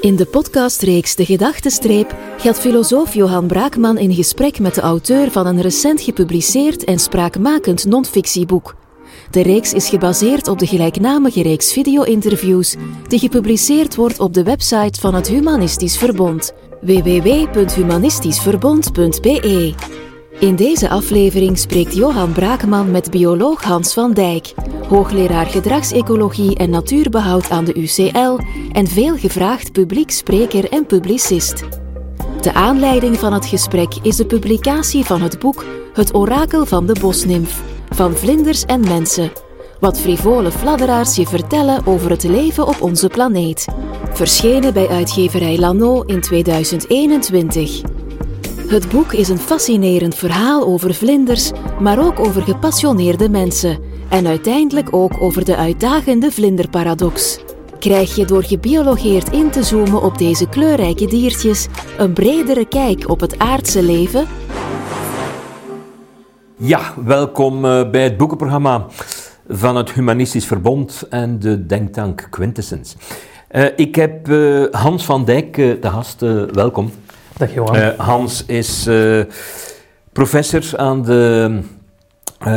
In de podcastreeks De Gedachtenstreep gaat filosoof Johan Braakman in gesprek met de auteur van een recent gepubliceerd en spraakmakend non-fictieboek. De reeks is gebaseerd op de gelijknamige reeks video-interviews die gepubliceerd wordt op de website van het Humanistisch Verbond www.humanistischverbond.be. In deze aflevering spreekt Johan Braakman met bioloog Hans van Dijk, hoogleraar gedragsecologie en natuurbehoud aan de UCL en veel gevraagd publiek spreker en publicist. De aanleiding van het gesprek is de publicatie van het boek Het orakel van de bosnimf, van vlinders en mensen. Wat frivole fladderaars je vertellen over het leven op onze planeet. Verschenen bij uitgeverij Lano in 2021. Het boek is een fascinerend verhaal over vlinders, maar ook over gepassioneerde mensen. En uiteindelijk ook over de uitdagende vlinderparadox. Krijg je door gebiologeerd in te zoomen op deze kleurrijke diertjes een bredere kijk op het aardse leven? Ja, welkom eh, bij het boekenprogramma van het Humanistisch Verbond en de denktank Quintessence. Uh, ik heb uh, Hans van Dijk te gast. welkom. Dag Johan. Hans is professor aan de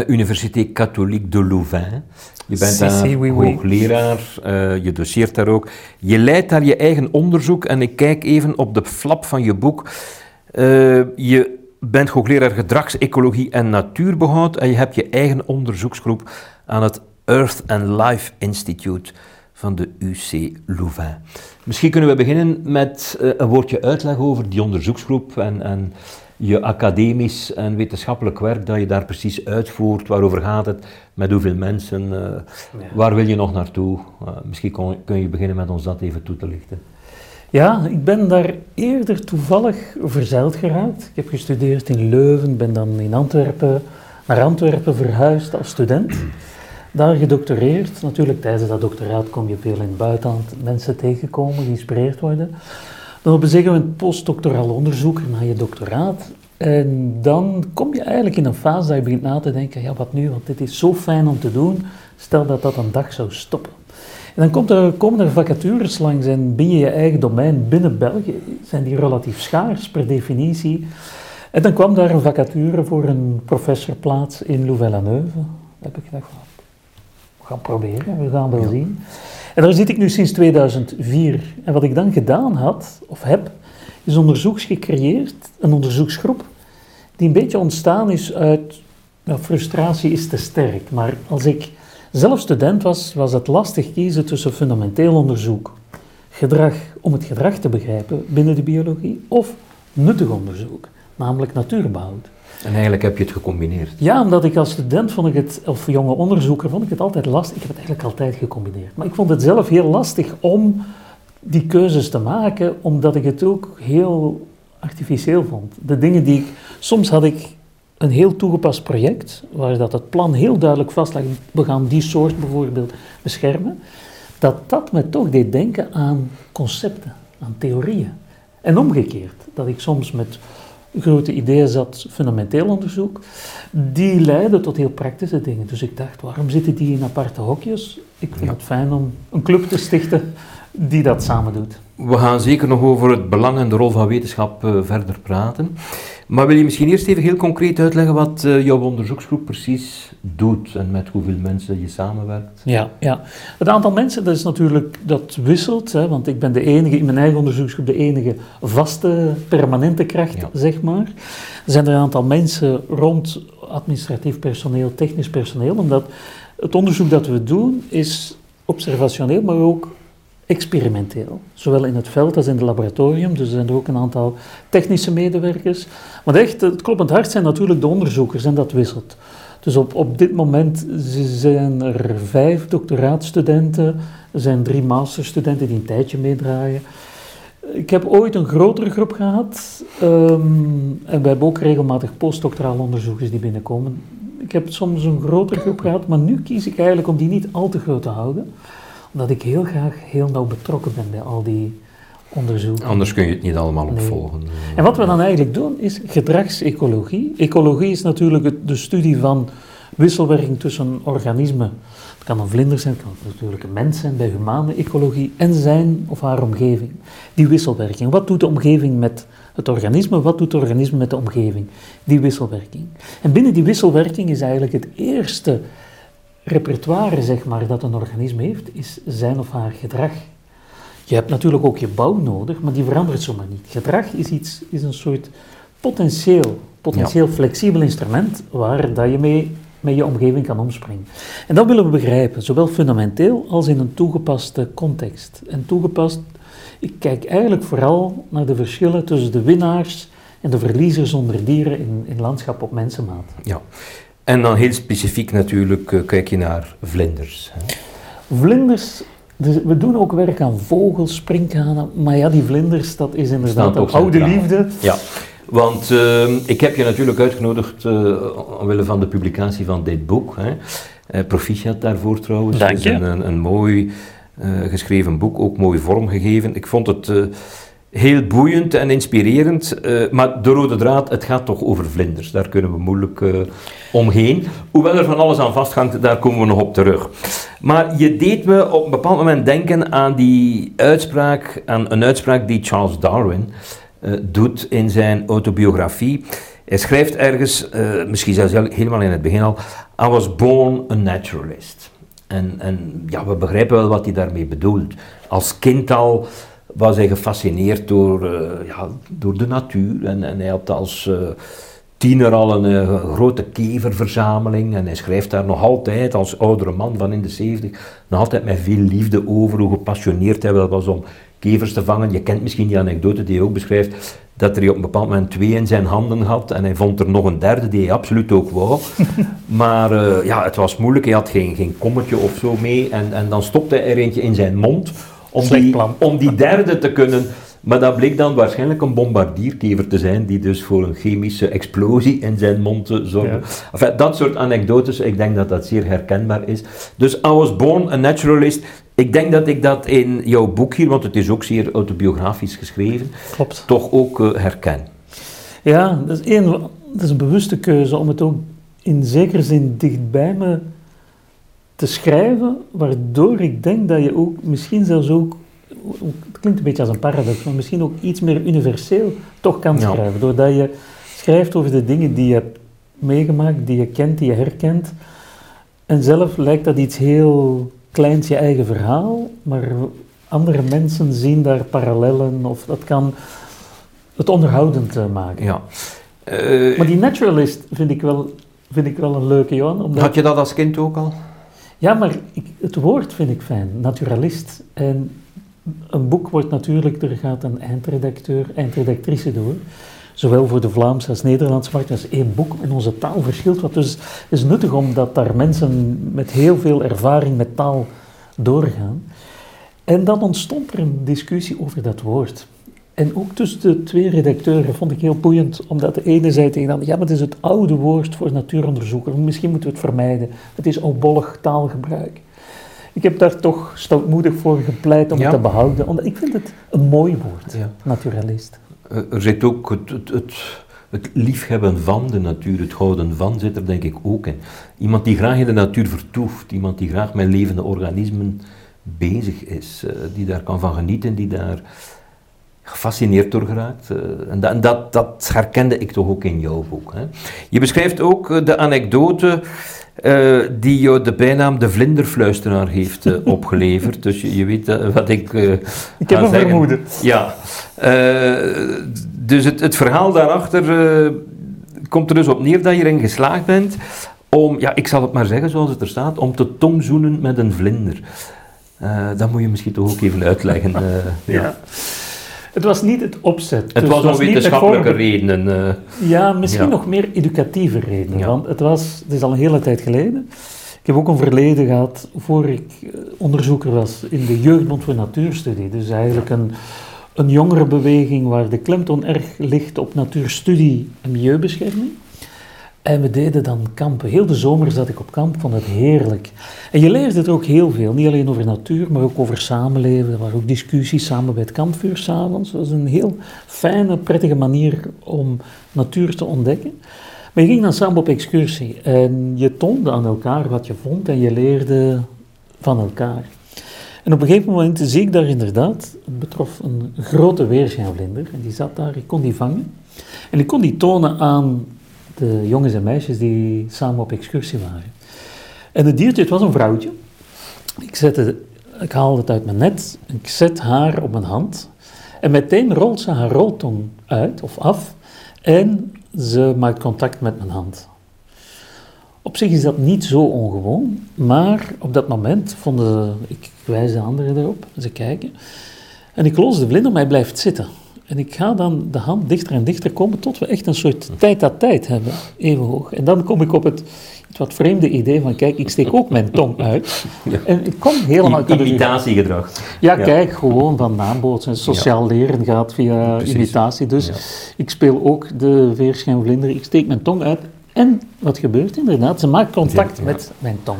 Universiteit Catholique de Louvain. Je bent daar si, oui, oui. hoogleraar, je doseert daar ook. Je leidt daar je eigen onderzoek en ik kijk even op de flap van je boek. je bent hoogleraar gedragsecologie en natuurbehoud en je hebt je eigen onderzoeksgroep aan het Earth and Life Institute van de UC Louvain. Misschien kunnen we beginnen met uh, een woordje uitleg over die onderzoeksgroep en, en, je academisch en wetenschappelijk werk dat je daar precies uitvoert. Waarover gaat het? Met hoeveel mensen? Uh, ja. Waar wil je nog naartoe? Uh, misschien kon, kun je beginnen met ons dat even toe te lichten. Ja, ik ben daar eerder toevallig verzeild geraakt. Ik heb gestudeerd in Leuven, ben dan in Antwerpen, naar Antwerpen verhuisd als student. Daar gedoctoreerd. Natuurlijk, tijdens dat doctoraat kom je veel in het buitenland mensen tegenkomen, geïnspireerd worden. Dan op een postdoctoraal onderzoeker naar je doctoraat. En dan kom je eigenlijk in een fase dat je begint na te denken, ja wat nu, want dit is zo fijn om te doen. Stel dat dat een dag zou stoppen. En dan komt er, komen er vacatures langs en binnen je eigen domein, binnen België, zijn die relatief schaars per definitie. En dan kwam daar een vacature voor een professorplaats in Louvain-la-Neuve. heb ik gedacht, gaan proberen, we gaan wel ja. zien. En daar zit ik nu sinds 2004. En wat ik dan gedaan had, of heb, is onderzoeks gecreëerd, een onderzoeksgroep, die een beetje ontstaan is uit, nou, frustratie is te sterk, maar als ik zelf student was, was het lastig kiezen tussen fundamenteel onderzoek, gedrag om het gedrag te begrijpen binnen de biologie, of nuttig onderzoek, namelijk natuurbehoud. En eigenlijk heb je het gecombineerd? Ja, omdat ik als student vond ik het, of jonge onderzoeker, vond ik het altijd lastig. Ik heb het eigenlijk altijd gecombineerd. Maar ik vond het zelf heel lastig om die keuzes te maken, omdat ik het ook heel artificieel vond. De dingen die ik, soms had ik een heel toegepast project, waar dat het plan heel duidelijk vastlag, we gaan die soort bijvoorbeeld beschermen, dat dat me toch deed denken aan concepten, aan theorieën. En omgekeerd, dat ik soms met grote ideeën zat, fundamenteel onderzoek, die leiden tot heel praktische dingen. Dus ik dacht, waarom zitten die in aparte hokjes? Ik vind ja. het fijn om een club te stichten die dat samen doet. We gaan zeker nog over het belang en de rol van wetenschap uh, verder praten. Maar wil je misschien eerst even heel concreet uitleggen wat uh, jouw onderzoeksgroep precies doet en met hoeveel mensen je samenwerkt? Ja, ja. het aantal mensen dat is natuurlijk, dat wisselt, hè, want ik ben de enige, in mijn eigen onderzoeksgroep de enige vaste, permanente kracht, ja. zeg maar. Er zijn er een aantal mensen rond administratief personeel, technisch personeel, omdat het onderzoek dat we doen is observationeel, maar ook experimenteel. Zowel in het veld als in het laboratorium. Dus er zijn er ook een aantal technische medewerkers. Maar echt, het kloppend hart zijn natuurlijk de onderzoekers en dat wisselt. Dus op, op dit moment zijn er vijf doctoraatstudenten, er zijn drie masterstudenten die een tijdje meedraaien. Ik heb ooit een grotere groep gehad um, en we hebben ook regelmatig postdoctoraal onderzoekers die binnenkomen. Ik heb soms een grotere groep gehad, maar nu kies ik eigenlijk om die niet al te groot te houden omdat ik heel graag heel nauw betrokken ben bij al die onderzoeken. Anders kun je het niet allemaal opvolgen. Nee. En wat we dan eigenlijk doen is gedragsecologie. Ecologie is natuurlijk de studie van wisselwerking tussen organismen Het kan een vlinder zijn, het kan natuurlijk een mens zijn bij humane ecologie en zijn of haar omgeving. Die wisselwerking. Wat doet de omgeving met het organisme? Wat doet het organisme met de omgeving? Die wisselwerking. En binnen die wisselwerking is eigenlijk het eerste repertoire zeg maar, dat een organisme heeft, is zijn of haar gedrag. Je hebt natuurlijk ook je bouw nodig, maar die verandert zomaar niet. Gedrag is, iets, is een soort potentieel, potentieel flexibel instrument waar dat je mee met je omgeving kan omspringen. En dat willen we begrijpen, zowel fundamenteel als in een toegepaste context. En toegepast, ik kijk eigenlijk vooral naar de verschillen tussen de winnaars en de verliezers onder dieren in, in landschap op mensenmaat. Ja, en dan heel specifiek natuurlijk uh, kijk je naar vlinders. Hè? Vlinders, dus we doen ook werk aan vogels, sprinkhanen, maar ja, die vlinders, dat is inderdaad een oude centraal. liefde. Ja. Want uh, ik heb je natuurlijk uitgenodigd uh, omwille van de publicatie van dit boek. Hè. Uh, proficiat daarvoor trouwens. Dank je. Het is een, een, een mooi geschreven boek, ook mooi vormgegeven. Ik vond het heel boeiend en inspirerend. maar de rode draad, het gaat toch over vlinders. Daar kunnen we moeilijk omheen. Hoewel er van alles aan vasthangt, daar komen we nog op terug. Maar je deed me op een bepaald moment denken aan die uitspraak, aan een uitspraak die Charles Darwin uh, doet in zijn autobiografie. Hij schrijft ergens, uh, misschien zelfs helemaal in het begin al, I was born a naturalist. En, en ja, we begrijpen wel wat hij daarmee bedoelt. Als kind al was hij gefascineerd door, uh, ja, door de natuur. En, en hij had als tiener al een uh, grote keververzameling. En hij schrijft daar nog altijd als oudere man van in de 70 nog altijd met veel liefde over hoe gepassioneerd hij wel was om kevers te vangen. Je kent misschien die anekdote die hij ook beschrijft dat hij op een bepaald moment twee in zijn handen had en hij vond er nog een derde die hij absoluut ook wou. maar uh, ja, het was moeilijk, hij had geen, geen kommetje of zo mee. En, en dan stopte hij er eentje in zijn mond om die, om die derde te kunnen maar dat bleek dan waarschijnlijk een bombardierkever te zijn, die dus voor een chemische explosie in zijn mond zorgde. Enfin, dat soort anekdotes, ik denk dat dat zeer herkenbaar is. Dus I was born a naturalist. Ik denk dat ik dat in jouw boek hier, want het is ook zeer autobiografisch geschreven, Klopt. toch ook uh, herken. Ja, dat is, één, dat is een bewuste keuze om het ook in zekere zin dichtbij me te schrijven, waardoor ik denk dat je ook misschien zelfs ook het klinkt een beetje als een paradox, maar misschien ook iets meer universeel toch kan schrijven. Doordat je schrijft over de dingen die je hebt meegemaakt, die je kent, die je herkent. En zelf lijkt dat iets heel kleins, je eigen verhaal, maar andere mensen zien daar parallellen of dat kan het onderhoudend eh, maken. Ja. Uh, maar die naturalist vind ik wel, vind ik wel een leuke, Johan. Omdat... Had je dat als kind ook al? Ja, maar ik, het woord vind ik fijn, naturalist. En een boek wordt natuurlijk, er gaat een eindredacteur, eindredactrice door. Zowel voor de Vlaamse als Nederlandse markt. Dat is één boek en onze taal verschilt wat. Dus het is nuttig omdat daar mensen met heel veel ervaring met taal doorgaan. En dan ontstond er een discussie over dat woord. En ook tussen de twee redacteuren vond ik heel boeiend, omdat de ene zei tegen de ander, ja, maar het is het oude woord voor natuuronderzoeker, misschien moeten we het vermijden. Het is opbollig taalgebruik ik heb daar toch stoutmoedig voor gepleit om het te behouden. Omdat ik vind het een mooi woord, naturalist. Eh, er zit ook het, het, het, het, liefhebben van de natuur, het houden van zit er denk ik ook in. Iemand die graag in de natuur vertoeft, iemand die graag met levende organismen bezig is, uh, die daar kan van genieten, die daar gefascineerd door geraakt. Uh, en, dat, dat, dat, herkende ik toch ook in jouw boek. Hè. Je beschrijft ook de anekdote uh, die jou de bijnaam de vlinderfluisteraar heeft uh, opgeleverd. dus je, je weet uh, wat ik. ik heb een vermoeden. Ja. dus het, het, verhaal daarachter komt er dus op neer dat je erin geslaagd bent om, ja, ik zal het maar zeggen zoals het er staat, om te tongzoenen met een vlinder. dat moet je misschien toch ook even uitleggen. ja. ja. Het was niet het opzet. Het dus was om wetenschappelijke redenen. Uh, ja, misschien nog meer educatieve redenen. Want het, was, het is al een hele tijd geleden. Ik heb ook een verleden gehad voor ik eh, onderzoeker was in de Jeugdbond voor Natuurstudie. Dus eigenlijk een, een jongerenbeweging waar de klemtoon erg ligt op natuurstudie en milieubescherming. En we deden dan kampen. Heel de zomer zat ik op kamp, vond het heerlijk. En je leerde er ook heel veel. Niet alleen over natuur, maar ook over samenleven. Er waren ook discussies samen bij het kampvuur s'avonds. Dat was een heel fijne, prettige manier om natuur te ontdekken. Maar je ging dan samen op excursie en je toonde aan elkaar wat je vond en je leerde van elkaar. En op een gegeven moment zie ik daar inderdaad, het betrof een grote weerschijnvlinder en die zat daar, ik kon die vangen. En ik kon die tonen aan de jongens en meisjes die samen op excursie waren. En het diertje, het was een vrouwtje. Ik, zette, ik haalde het uit mijn net, ik zet haar op mijn hand en meteen rolt ze haar roltong uit of af en ze maakt contact met mijn hand. Op zich is dat niet zo ongewoon, maar op dat moment vonden ze, ik wijs de anderen erop, ze kijken. En ik los de vlinder, maar hij blijft zitten. En ik ga dan de hand dichter en dichter komen tot we echt een soort tijd à tijd hebben, even hoog. En dan kom ik op het iets wat vreemde idee van, kijk, ik steek ook mijn tong uit. En ik kom helemaal... Imitatiegedrag. Ja, ja, kijk, gewoon van naambootsen. Sociaal leren gaat via Precies. imitatie. Dus ik speel ook de veerschijnvlinder, ik steek mijn tong uit. En wat gebeurt inderdaad? Ze maakt contact met mijn tong.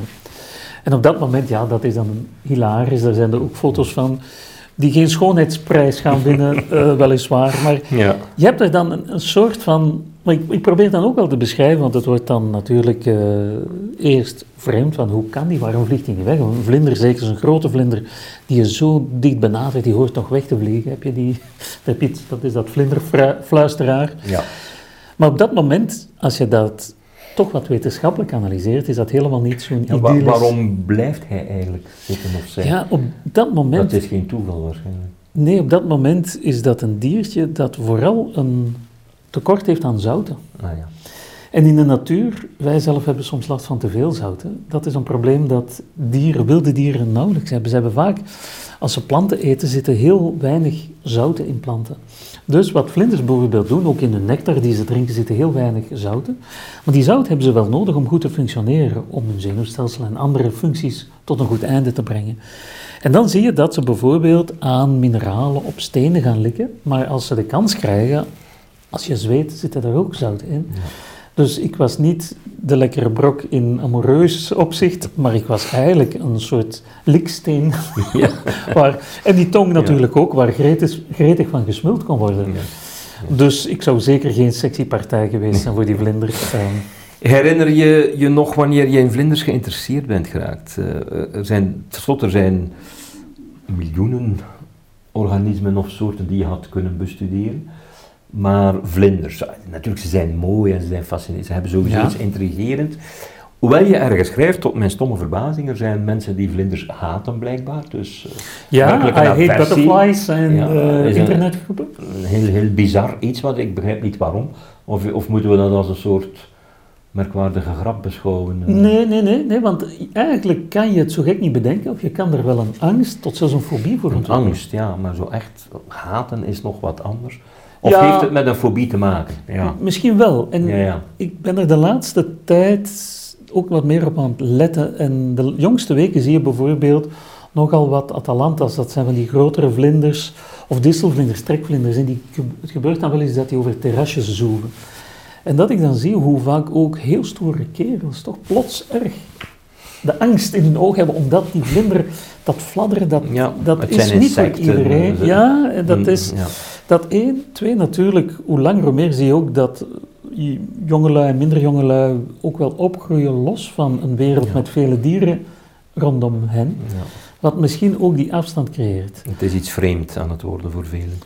En op dat moment, ja, dat is dan hilarisch. Daar zijn er ook foto's van die geen schoonheidsprijs gaan winnen, uh, weliswaar. Maar ja. je hebt er dan een, een soort van. Maar ik, ik, probeer dan ook wel te beschrijven, want het wordt dan natuurlijk uh, eerst vreemd van hoe kan die, waarom vliegt hij niet weg? Een vlinder, zeker een grote vlinder, die je zo dicht benadert, die hoort nog weg te vliegen. Heb je die, dat is dat vlinderfluisteraar. Ja. Maar op dat moment, als je dat toch wat wetenschappelijk analyseert, is dat helemaal niet zo'n idyllisch... waarom blijft hij eigenlijk zitten of zijn? Ja, op dat moment... Dat is geen toeval waarschijnlijk. Nee, op dat moment is dat een diertje dat vooral een tekort heeft aan zouten. Ah, ja. En in de natuur, wij zelf hebben soms last van te veel zouten. Dat is een probleem dat dieren, wilde dieren nauwelijks hebben. Ze hebben vaak, als ze planten eten, zitten heel weinig zouten in planten. Dus wat vlinders bijvoorbeeld doen, ook in de nectar die ze drinken, zitten heel weinig zouten. Maar die zout hebben ze wel nodig om goed te functioneren, om hun zenuwstelsel en andere functies tot een goed einde te brengen. En dan zie je dat ze bijvoorbeeld aan mineralen op stenen gaan likken, maar als ze de kans krijgen, als je zweet, zit er ook zout in. Dus ik was niet de lekkere brok in amoureus opzicht, maar ik was eigenlijk een soort liksteen. Ja. waar, en die tong natuurlijk ook, waar gretig, gretig van gesmuld kon worden. Dus ik zou zeker geen sexy partij geweest zijn voor die vlinders. Ehm. Herinner je je nog wanneer je in vlinders geïnteresseerd bent geraakt? Uh, er zijn, tenslotte er zijn miljoenen organismen of soorten die je had kunnen bestuderen. Maar vlinders, natuurlijk, ze zijn mooi en ze zijn fascinerend. Ze hebben sowieso iets intrigerend. Hoewel je ergens schrijft, tot mijn stomme verbazing, er zijn mensen die vlinders haten blijkbaar. Dus, uh, ja, I hate butterflies en ja, uh, internetgroepen. Een, heel, heel bizar iets, wat ik begrijp niet waarom. Of, of moeten we dat als een soort merkwaardige grap beschouwen? Uh? Nee, nee, nee, nee, want eigenlijk kan je het zo gek niet bedenken. Of je kan er wel een angst tot zelfs een fobie voor ontwikkelen. Een angst, ja, maar zo echt haten is nog wat anders. Of heeft het met een fobie te maken? Ja. Misschien wel. En ja, ik ben er de laatste tijd ook wat meer op aan het letten. En de jongste weken zie je bijvoorbeeld nogal wat Atalantas. Dat zijn van die grotere vlinders, of distelvlinders, trekvlinders. En die, het gebeurt dan wel eens dat die over terrasjes zoeven. En dat ik dan zie hoe vaak ook heel stoere kerels toch plots erg de angst in hun ogen hebben, omdat die vlinder, dat fladderen, dat, dat is niet voor iedereen. Ja, dat mm, is... Ja. Dat één. Twee, natuurlijk, hoe langer hoe meer zie je ook dat jongelui en minder jongelui ook wel opgroeien los van een wereld met vele dieren rondom hen. Wat misschien ook die afstand creëert. Het is iets vreemd aan het worden voor velen.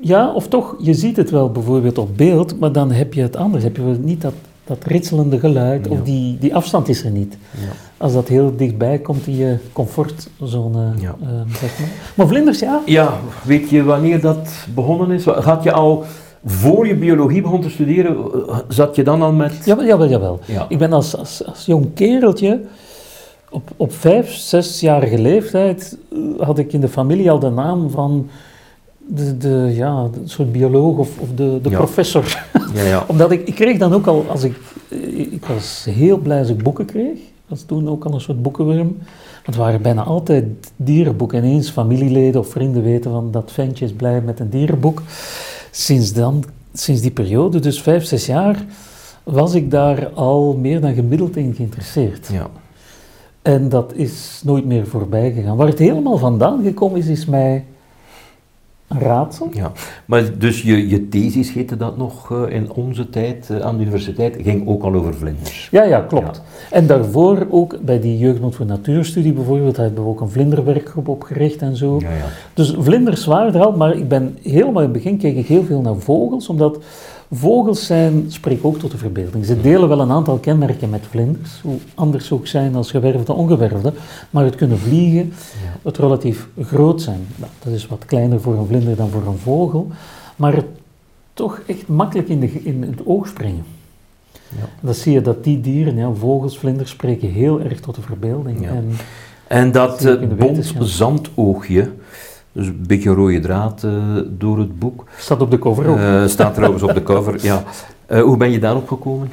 Ja, of toch, je ziet het wel bijvoorbeeld op beeld, maar dan heb je het anders. Heb je niet dat, dat ritselende geluid, of die, die afstand is er niet. Ja. Als dat heel dichtbij komt in je comfortzone, ja. uh, zeg maar. Maar vlinders, ja. Ja, weet je wanneer dat begonnen is? Had je al, voor je biologie begon te studeren, zat je dan al met... Jawel, jawel, jawel. Ja. Ik ben als, als, als jong kereltje, op, op vijf, zesjarige leeftijd, had ik in de familie al de naam van de, de, ja, de soort bioloog of, of de, de professor. Ja, ja. Omdat ik, ik kreeg dan ook al, als ik, ik was heel blij als ik boeken kreeg. Dat was toen ook al een soort boekenworm. Want het waren bijna altijd dierenboeken. En eens familieleden of vrienden weten van dat ventje is blij met een dierenboek. Sinds dan, sinds die periode, dus vijf, zes jaar, was ik daar al meer dan gemiddeld in geïnteresseerd. Ja. En dat is nooit meer voorbij gegaan. Waar het helemaal vandaan gekomen is, is mij raadsel. Ja, maar dus je, je thesis heette dat nog eh, in onze tijd eh, aan de universiteit, ging ook al over vlinders. Ja, ja, klopt. En daarvoor ook bij die Jeugdbond voor Natuurstudie bijvoorbeeld, hebben we ook een vlinderwerkgroep opgericht en zo. Ja, ja. Dus vlinders waren er al, maar ik ben helemaal in het begin keek ik heel veel naar vogels, omdat vogels zijn, spreken ook tot de verbeelding. Ze delen wel een aantal kenmerken met vlinders, hoe anders ze ook zijn als gewervde, ongewervde, maar het kunnen vliegen, het relatief groot zijn. Nou, dat is wat kleiner voor een vlinder dan voor een vogel, maar het toch echt makkelijk in, de, in het oog springen. Ja. Dan zie je dat die dieren, ja, vogels, vlinders, spreken heel erg tot de verbeelding. Ja. En, En dat eh, bont wetenschap. zandoogje, dus een beetje rode draad eh, door het boek, staat op de cover ook. Eh, staat trouwens op de cover. Ja. Eh, hoe ben je daarop gekomen?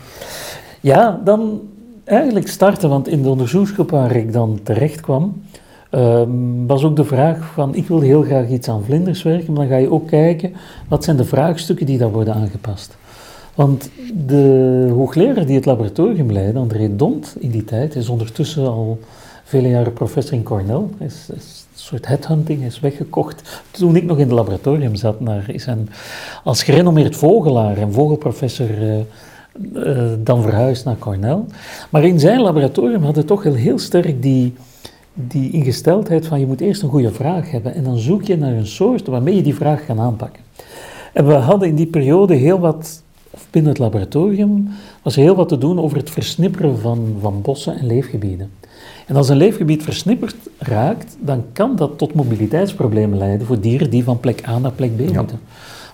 Ja, dan eigenlijk starten, want in de onderzoeksgroep waar ik dan terecht kwam, ehm, was ook de vraag van, ik wilde heel graag iets aan vlinders werken, maar dan ga je ook kijken, wat zijn de vraagstukken die daar worden aangepast. Want de hoogleraar die het laboratorium leidde, André Dont in die tijd, is ondertussen al vele jaren professor in Cornell, is, is soort headhunting, is weggekocht. Toen ik nog in het laboratorium zat, naar, is hij als gerenommeerd vogelaar en vogelprofessor eh, eh, dan verhuisd naar Cornell. Maar in zijn laboratorium had hij toch heel, heel sterk die, die ingesteldheid van je moet eerst een goede vraag hebben en dan zoek je naar een soort waarmee je die vraag kan aanpakken. En we hadden in die periode heel wat, binnen het laboratorium, was heel wat te doen over het versnipperen van, van bossen en leefgebieden. En als een leefgebied versnipperd raakt, dan kan dat tot mobiliteitsproblemen leiden voor dieren die van plek A naar plek B Ja. moeten.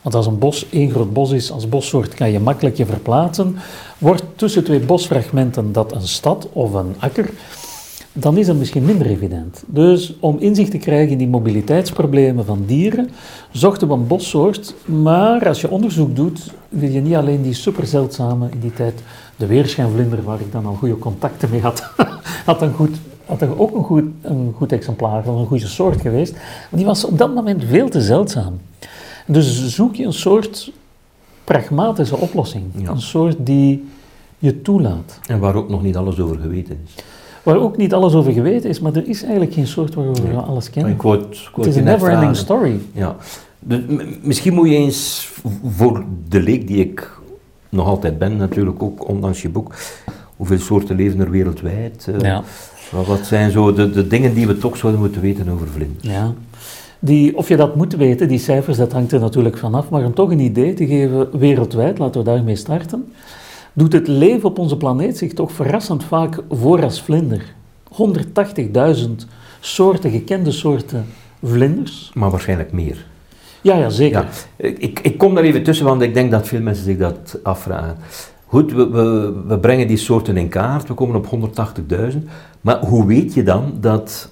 Want als een bos één groot bos is, als bossoort kan je makkelijk je verplaatsen. Wordt tussen twee bosfragmenten dat een stad of een akker, dan is dat misschien minder evident. Dus om inzicht te krijgen in die mobiliteitsproblemen van dieren, zochten we een bossoort. Maar als je onderzoek doet, wil je niet alleen die superzeldzame, in die tijd de weerschijnvlinder, waar ik dan al goede contacten mee had, had, een goed, had er ook een goed, een goed exemplaar van een goede soort geweest. Maar die was op dat moment veel te zeldzaam. Dus zoek je een soort pragmatische oplossing. Ja. Een soort die je toelaat. En waar ook nog niet alles over geweten is. Waar ook niet alles over geweten is, maar er is eigenlijk geen soort waarover we alles kennen. Ik het, ik Het is een never-ending story. Ja. Dus, misschien moet je eens voor de leek die ik nog altijd ben, natuurlijk ook ondanks je boek, hoeveel soorten leven er wereldwijd? Eh, Ja. wat, wat zijn zo de, de dingen die we toch zouden moeten weten over vlinders? Ja. Die, of je dat moet weten, die cijfers, dat hangt er natuurlijk vanaf. Maar om toch een idee te geven, wereldwijd, laten we daarmee starten, doet het leven op onze planeet zich toch verrassend vaak voor als vlinder. 180.000 soorten, gekende soorten vlinders. Maar waarschijnlijk meer. Ja, ja, zeker. Ja, ik, ik kom daar even tussen, want ik denk dat veel mensen zich dat afvragen. Goed, we, we, we brengen die soorten in kaart, we komen op 180.000. Maar hoe weet je dan dat,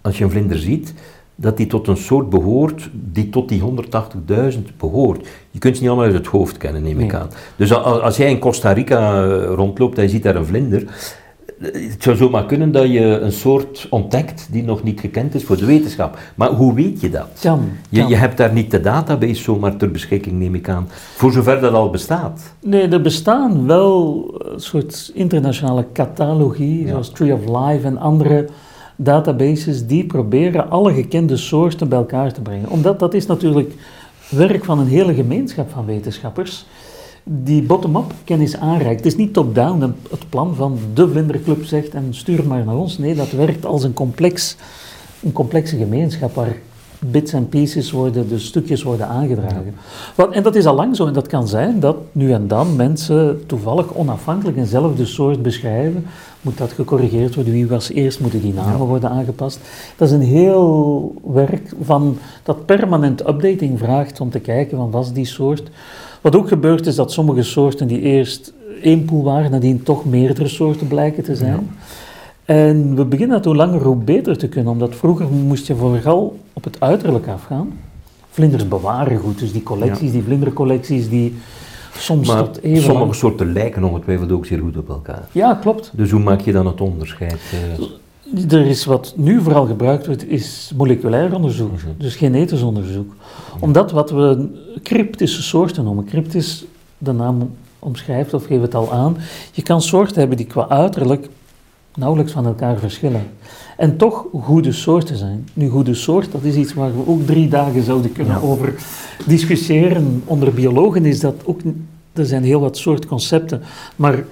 als je een vlinder ziet, dat die tot een soort behoort die tot die 180.000 behoort? Je kunt ze niet allemaal uit het hoofd kennen, neem ik Nee. aan. Dus a- als jij in Costa Rica eh, rondloopt en je ziet daar een vlinder, eh, het zou zomaar kunnen dat je een soort ontdekt die nog niet gekend is voor de wetenschap. Maar hoe weet je dat? Kan, Je, je hebt daar niet de database zomaar ter beschikking, neem ik aan. Voor zover dat al bestaat. Nee, er bestaan wel een soort internationale catalogie, Ja. zoals Tree of Life en andere databases, die proberen alle gekende soorten bij elkaar te brengen. Omdat dat is natuurlijk werk van een hele gemeenschap van wetenschappers, die bottom-up kennis aanreikt. Het is niet top-down, het plan van de Vlinderclub zegt en stuur maar naar ons. Nee, dat werkt als een, complex, een complexe gemeenschap waar bits en pieces worden, de stukjes worden aangedragen. Wat, en dat is al lang zo en dat kan zijn dat nu en dan mensen toevallig onafhankelijk eenzelfde soort beschrijven. Moet dat gecorrigeerd worden? Wie was eerst? Moeten die namen worden aangepast? Dat is een heel werk van, dat permanent updating vraagt om te kijken van was die soort. Wat ook gebeurt is dat sommige soorten die eerst één pool waren, nadien toch meerdere soorten blijken te zijn. En we beginnen dat hoe langer hoe beter te kunnen, omdat vroeger moest je vooral op het uiterlijk afgaan. Vlinders bewaren goed, dus die collecties, die vlindercollecties, die soms Maar tot even sommige lang- soorten lijken ongetwijfeld ook zeer goed op elkaar. Ja, klopt. Dus hoe maak je dan het onderscheid? eh? Er is wat nu vooral gebruikt wordt, is moleculair onderzoek, Mhm. dus genetisch onderzoek. Omdat wat we cryptische soorten noemen, cryptisch, de naam omschrijft of geeft het al aan, je kan soorten hebben die qua uiterlijk nauwelijks van elkaar verschillen. En toch goede soorten zijn. Nu, goede soort, dat is iets waar we ook drie dagen zouden kunnen Ja. over discussiëren. Onder biologen is dat ook, er zijn heel wat soortconcepten, maar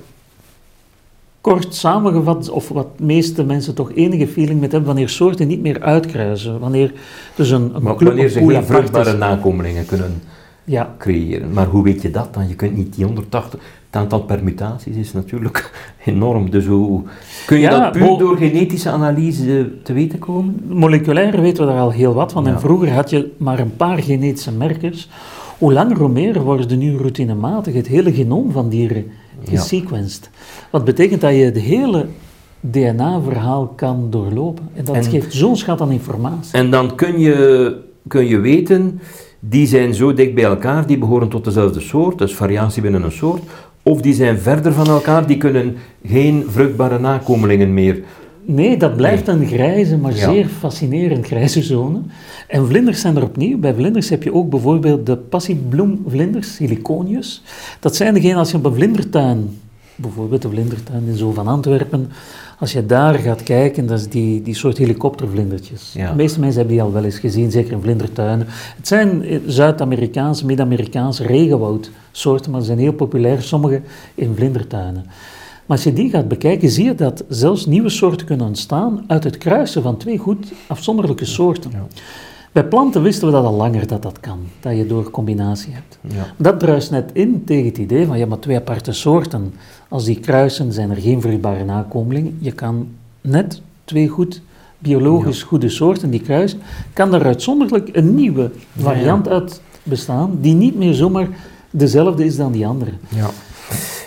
kort samengevat, of wat de meeste mensen toch enige feeling met hebben, wanneer soorten niet meer uitkruisen, wanneer dus een, een Maar wanneer ze geen vruchtbare nakomelingen kunnen Ja, creëren. Maar hoe weet je dat dan? Je kunt niet die 180... Het aantal permutaties is natuurlijk enorm. Dus hoe kun je Ja, dat puur door genetische analyse te weten komen? moleculair weten we daar al heel wat van. Ja. En vroeger had je maar een paar genetische merkers. Hoe langer hoe meer worden nu routinematig het hele genoom van dieren gesequenced. Wat betekent dat je het hele DNA-verhaal kan doorlopen. En dat En- geeft zo'n schat aan informatie. En dan kun je, kun je weten, die zijn zo dicht bij elkaar, die behoren tot dezelfde soort, dus variatie binnen een soort. Of die zijn verder van elkaar, die kunnen geen vruchtbare nakomelingen meer. Nee, dat blijft een grijze, maar Ja. zeer fascinerend grijze zone. En vlinders zijn er opnieuw. Bij vlinders heb je ook bijvoorbeeld de passiebloemvlinders, siliconius. Dat zijn degene als je op een vlindertuin, bijvoorbeeld de vlindertuin in Zo van Antwerpen, als je daar gaat kijken, dat is die, die soort helikoptervlindertjes. Ja. De meeste mensen hebben die al wel eens gezien, zeker in vlindertuinen. Het zijn Zuid-Amerikaanse, Mid-Amerikaanse regenwoudsoorten, maar ze zijn heel populair, sommige in vlindertuinen. Maar als je die gaat bekijken, zie je dat zelfs nieuwe soorten kunnen ontstaan uit het kruisen van twee goed afzonderlijke soorten. Ja. Bij planten wisten we dat al langer dat dat kan, dat je door combinatie hebt. Ja. Dat druist net in tegen het idee van, ja, maar twee aparte soorten, als die kruisen, zijn er geen vruchtbare nakomelingen. Je kan net twee goed, biologisch goede soorten die kruisen, kan er uitzonderlijk een nieuwe variant uit bestaan, die niet meer zomaar dezelfde is dan die andere. Ja.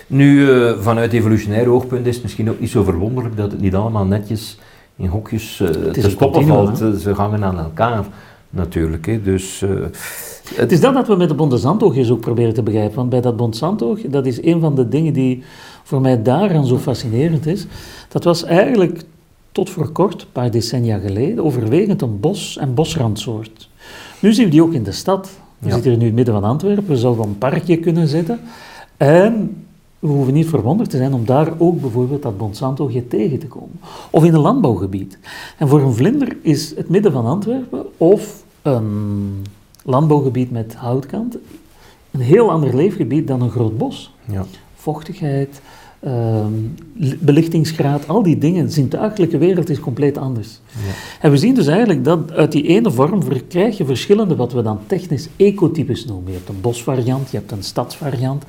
Nu, eh, vanuit evolutionair oogpunt is het misschien ook niet zo verwonderlijk dat het niet allemaal netjes in hokjes is te stoppen valt. Eh, Ze hangen aan elkaar natuurlijk. Hè. Dus, Het is dat dat we met de Bondesantoogjes ook proberen te begrijpen. Want bij dat Bondesantoog, dat is een van de dingen die voor mij daaraan zo fascinerend is. Dat was eigenlijk tot voor kort, een paar decennia geleden, overwegend een bos- en bosrandsoort. Nu zien we die ook in de stad. We Ja. zitten hier nu in het midden van Antwerpen, we zouden een parkje kunnen zetten. En we hoeven niet verwonderd te zijn om daar ook bijvoorbeeld dat Bonsantoogje tegen te komen. Of in een landbouwgebied. En voor een vlinder is het midden van Antwerpen of een landbouwgebied met houtkant een heel ander leefgebied dan een groot bos. ja. Vochtigheid, ehm, li- belichtingsgraad, al die dingen. De zintuigelijke wereld is compleet anders. Ja. En we zien dus eigenlijk dat uit die ene vorm krijg je verschillende, wat we dan technisch ecotypes noemen. Je hebt een bosvariant, je hebt een stadsvariant.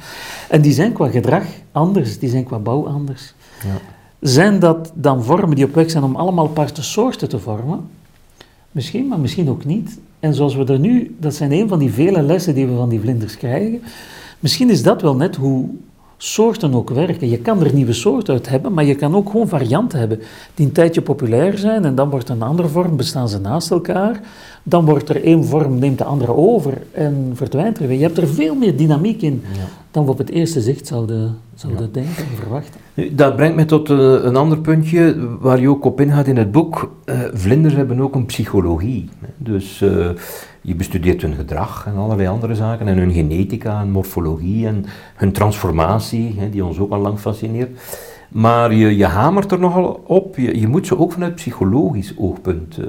En die zijn qua gedrag anders, die zijn qua bouw anders. Ja. Zijn dat dan vormen die op weg zijn om allemaal aparte soorten te vormen? Misschien, maar misschien ook niet. En zoals we er nu, dat zijn een van die vele lessen die we van die vlinders krijgen. Misschien is dat wel net hoe soorten ook werken. Je kan er nieuwe soorten uit hebben, maar je kan ook gewoon varianten hebben die een tijdje populair zijn en dan wordt een andere vorm, bestaan ze naast elkaar. Dan wordt er één vorm, neemt de andere over en verdwijnt er weer. Je hebt er veel meer dynamiek in Ja. dan we op het eerste zicht zouden, zouden denken en verwachten. Dat brengt me tot eh, een ander puntje waar je ook op ingaat in het boek. Eh, vlinders hebben ook een psychologie. Dus eh, je bestudeert hun gedrag en allerlei andere zaken, en hun genetica en morfologie en hun transformatie, hè, die ons ook al lang fascineert. Maar je, je hamert er nogal op, je, je moet ze ook vanuit psychologisch oogpunt eh,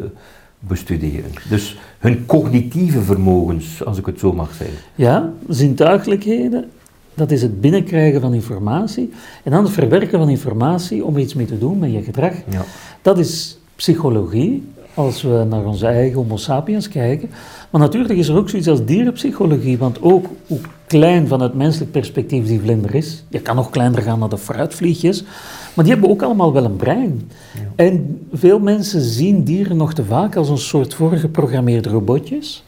bestuderen. Dus hun cognitieve vermogens, als ik het zo mag zeggen. Ja, zintuigelijkheden, dat is het binnenkrijgen van informatie en dan het verwerken van informatie om iets mee te doen met je gedrag. Ja. Dat is psychologie, als we naar onze eigen Homo sapiens kijken. Maar natuurlijk is er ook zoiets als dierenpsychologie, want ook hoe klein van het menselijk perspectief die vlinder is, je kan nog kleiner gaan naar de fruitvliegjes, maar die hebben ook allemaal wel een brein. Ja. En veel mensen zien dieren nog te vaak als een soort voorgeprogrammeerde robotjes.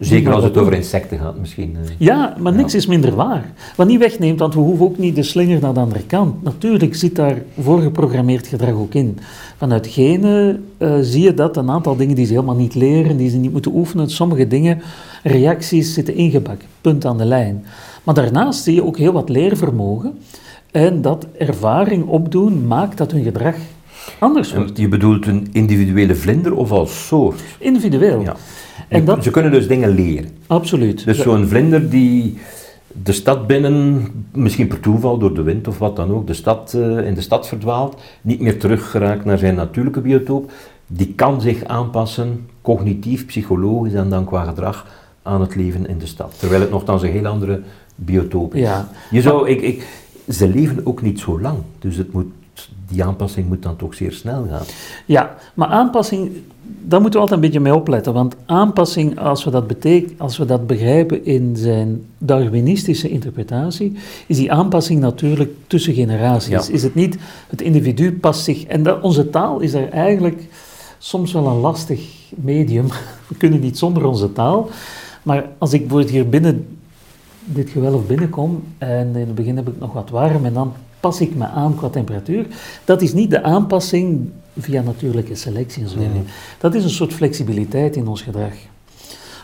Zeker als het over insecten gaat misschien. eh. Ja, maar niks Ja. is minder waar. Wat niet wegneemt, want we hoeven ook niet de slinger naar de andere kant. Natuurlijk zit daar voorgeprogrammeerd gedrag ook in. Vanuit genen eh, zie je dat een aantal dingen die ze helemaal niet leren, die ze niet moeten oefenen, sommige dingen, reacties zitten ingebakken, punt aan de lijn. Maar daarnaast zie je ook heel wat leervermogen. En dat ervaring opdoen maakt dat hun gedrag anders wordt. Je bedoelt een individuele vlinder of als soort? Individueel. Ja. En dat- Ze kunnen dus dingen leren. Absoluut. Dus zo'n vlinder die, de stad binnen, misschien per toeval, door de wind of wat dan ook, de stad, uh, in de stad verdwaalt, niet meer teruggeraakt naar zijn natuurlijke biotoop, die kan zich aanpassen, cognitief, psychologisch en dan qua gedrag, aan het leven in de stad. Terwijl het nogthans een heel andere biotoop is. Ja. Je zou, ik, ik, ze leven ook niet zo lang, dus het moet, die aanpassing moet dan toch zeer snel gaan. Ja, maar aanpassing, daar moeten we altijd een beetje mee opletten. Want aanpassing, als we dat, betekent, als we dat begrijpen in zijn Darwinistische interpretatie, is die aanpassing natuurlijk tussen generaties. Is het niet, het individu past zich, en dat, onze taal is er eigenlijk soms wel een lastig medium. We kunnen niet zonder onze taal. Maar als ik bijvoorbeeld hier binnen dit gewelf binnenkom en in het begin heb ik nog wat warm en dan pas ik me aan qua temperatuur, dat is niet de aanpassing via natuurlijke selectie en zo. Dat is een soort flexibiliteit in ons gedrag.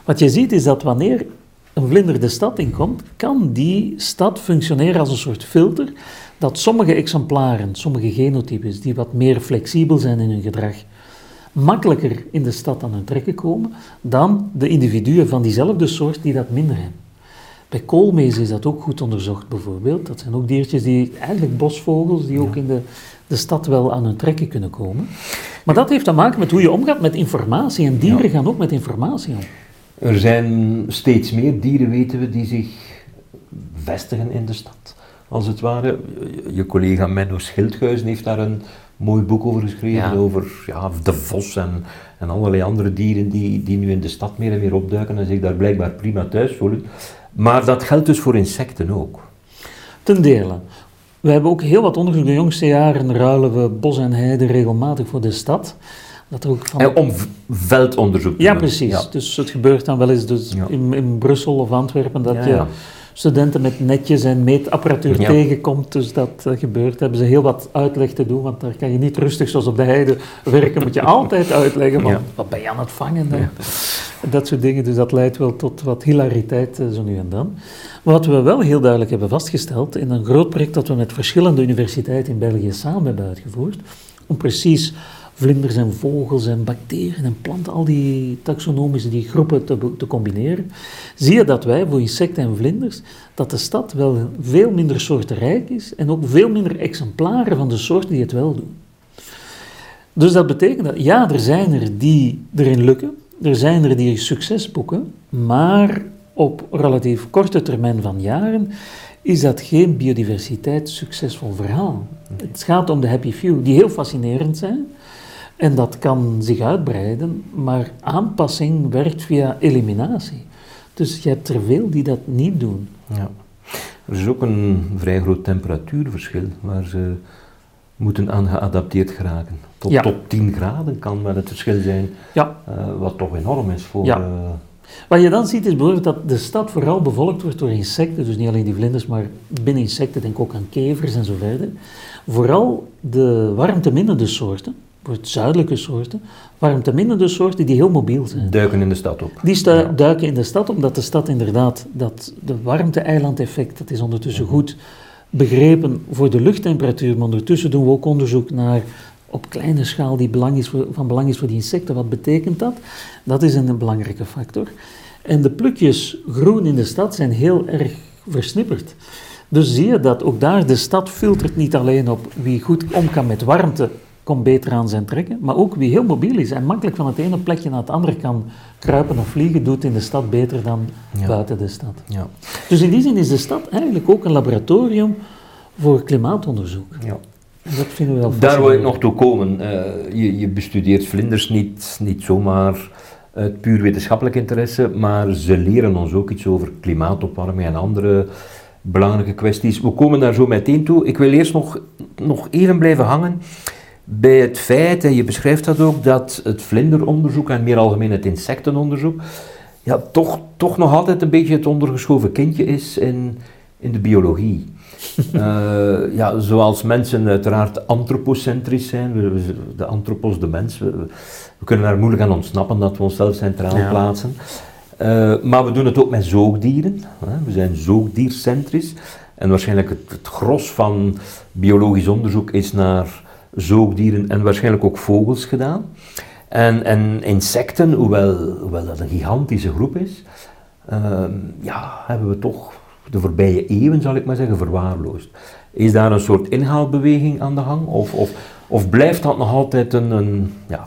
Wat je ziet is dat wanneer een vlinder de stad inkomt, kan die stad functioneren als een soort filter dat sommige exemplaren, sommige genotypes, die wat meer flexibel zijn in hun gedrag, makkelijker in de stad aan hun trekken komen dan de individuen van diezelfde soort die dat minder hebben. Bij koolmezen is dat ook goed onderzocht bijvoorbeeld. Dat zijn ook diertjes die, eigenlijk bosvogels, die ook in de, de stad wel aan hun trekken kunnen komen. Maar dat heeft te maken met hoe je omgaat met informatie. En dieren gaan ook met informatie om. Er zijn steeds meer dieren, weten we, die zich vestigen in de stad. Als het ware. Je collega Menno Schildhuizen heeft daar een mooi boek over geschreven, over ja, de vos en, en allerlei andere dieren die, die nu in de stad meer en meer opduiken en zich daar blijkbaar prima thuis voelen. Maar dat geldt dus voor insecten ook. Ten dele. We hebben ook heel wat onderzoek. De jongste jaren ruilen we bos en heide regelmatig voor de stad. Dat er ook van... En om veldonderzoek Ja, precies. Dus het gebeurt dan wel eens dus in, in Brussel of Antwerpen dat je studenten met netjes en meetapparatuur tegenkomt. Dus dat uh, gebeurt. Hebben ze heel wat uitleg te doen, want daar kan je niet rustig zoals op de heide werken. Moet je altijd uitleggen, van, wat ben je aan het vangen? Dan? Dat soort dingen. Dus dat leidt wel tot wat hilariteit uh, zo nu en dan. Wat we wel heel duidelijk hebben vastgesteld in een groot project dat we met verschillende universiteiten in België samen hebben uitgevoerd, om precies vlinders en vogels en bacteriën en planten, al die taxonomische die groepen te, te, combineren, zie je dat wij voor insecten en vlinders, dat de stad wel veel minder soortenrijk is en ook veel minder exemplaren van de soorten die het wel doen. Dus dat betekent dat, ja, er zijn er die erin lukken, er zijn er die succes boeken, maar op relatief korte termijn van jaren is dat geen biodiversiteit succesvol verhaal. Het gaat om de happy few, die heel fascinerend zijn, en dat kan zich uitbreiden, maar aanpassing werkt via eliminatie. Dus je hebt er veel die dat niet doen. Ja. Er is ook een vrij groot temperatuurverschil waar ze moeten aan geadapteerd geraken. Tot, tot 10 graden kan wel het verschil zijn, ja. Uh, wat toch enorm is voor... Ja. Uh, wat je dan ziet is bijvoorbeeld dat de stad vooral bevolkt wordt door insecten, dus niet alleen die vlinders, maar binnen insecten denk ik ook aan kevers en zo verder. Vooral de warmteminnende soorten, voor zuidelijke soorten, warmtemindende soorten die heel mobiel zijn. Duiken in de stad op. Die duiken in de stad omdat de stad inderdaad, dat de warmte-eilandeffect, dat is ondertussen goed begrepen voor de luchttemperatuur, maar ondertussen doen we ook onderzoek naar op kleine schaal die belang is voor, van belang is voor die insecten. Wat betekent dat? Dat is een belangrijke factor. En de plukjes groen in de stad zijn heel erg versnipperd. Dus zie je dat ook daar de stad filtert niet alleen op wie goed om kan met warmte komt beter aan zijn trekken. Maar ook wie heel mobiel is en makkelijk van het ene plekje naar het andere kan kruipen of vliegen, doet in de stad beter dan buiten de stad. Ja. Dus in die zin is de stad eigenlijk ook een laboratorium voor klimaatonderzoek. Ja. Dat vinden we wel Daar wil ik nog toe komen. Uh, je, je, bestudeert vlinders niet, niet zomaar uit puur wetenschappelijk interesse, maar ze leren ons ook iets over klimaatopwarming en andere belangrijke kwesties. We komen daar zo meteen toe. Ik wil eerst nog, nog even blijven hangen bij het feit, en je beschrijft dat ook, dat het vlinderonderzoek en meer algemeen het insectenonderzoek, ja, toch, toch nog altijd een beetje het ondergeschoven kindje is in, in de biologie. uh, ja, zoals mensen uiteraard antropocentrisch zijn, de antropos, de mens, we, kunnen daar moeilijk aan ontsnappen dat we onszelf centraal plaatsen. Uh, maar we doen het ook met zoogdieren, hè. we zijn zoogdiercentrisch. En waarschijnlijk het, het gros van biologisch onderzoek is naar zoogdieren en waarschijnlijk ook vogels gedaan. En, en insecten, hoewel, hoewel dat een gigantische groep is, uh, ja, hebben we toch de voorbije eeuwen, zal ik maar zeggen, verwaarloosd. Is daar een soort inhaalbeweging aan de gang? Of, of, of blijft dat nog altijd een, een, ja,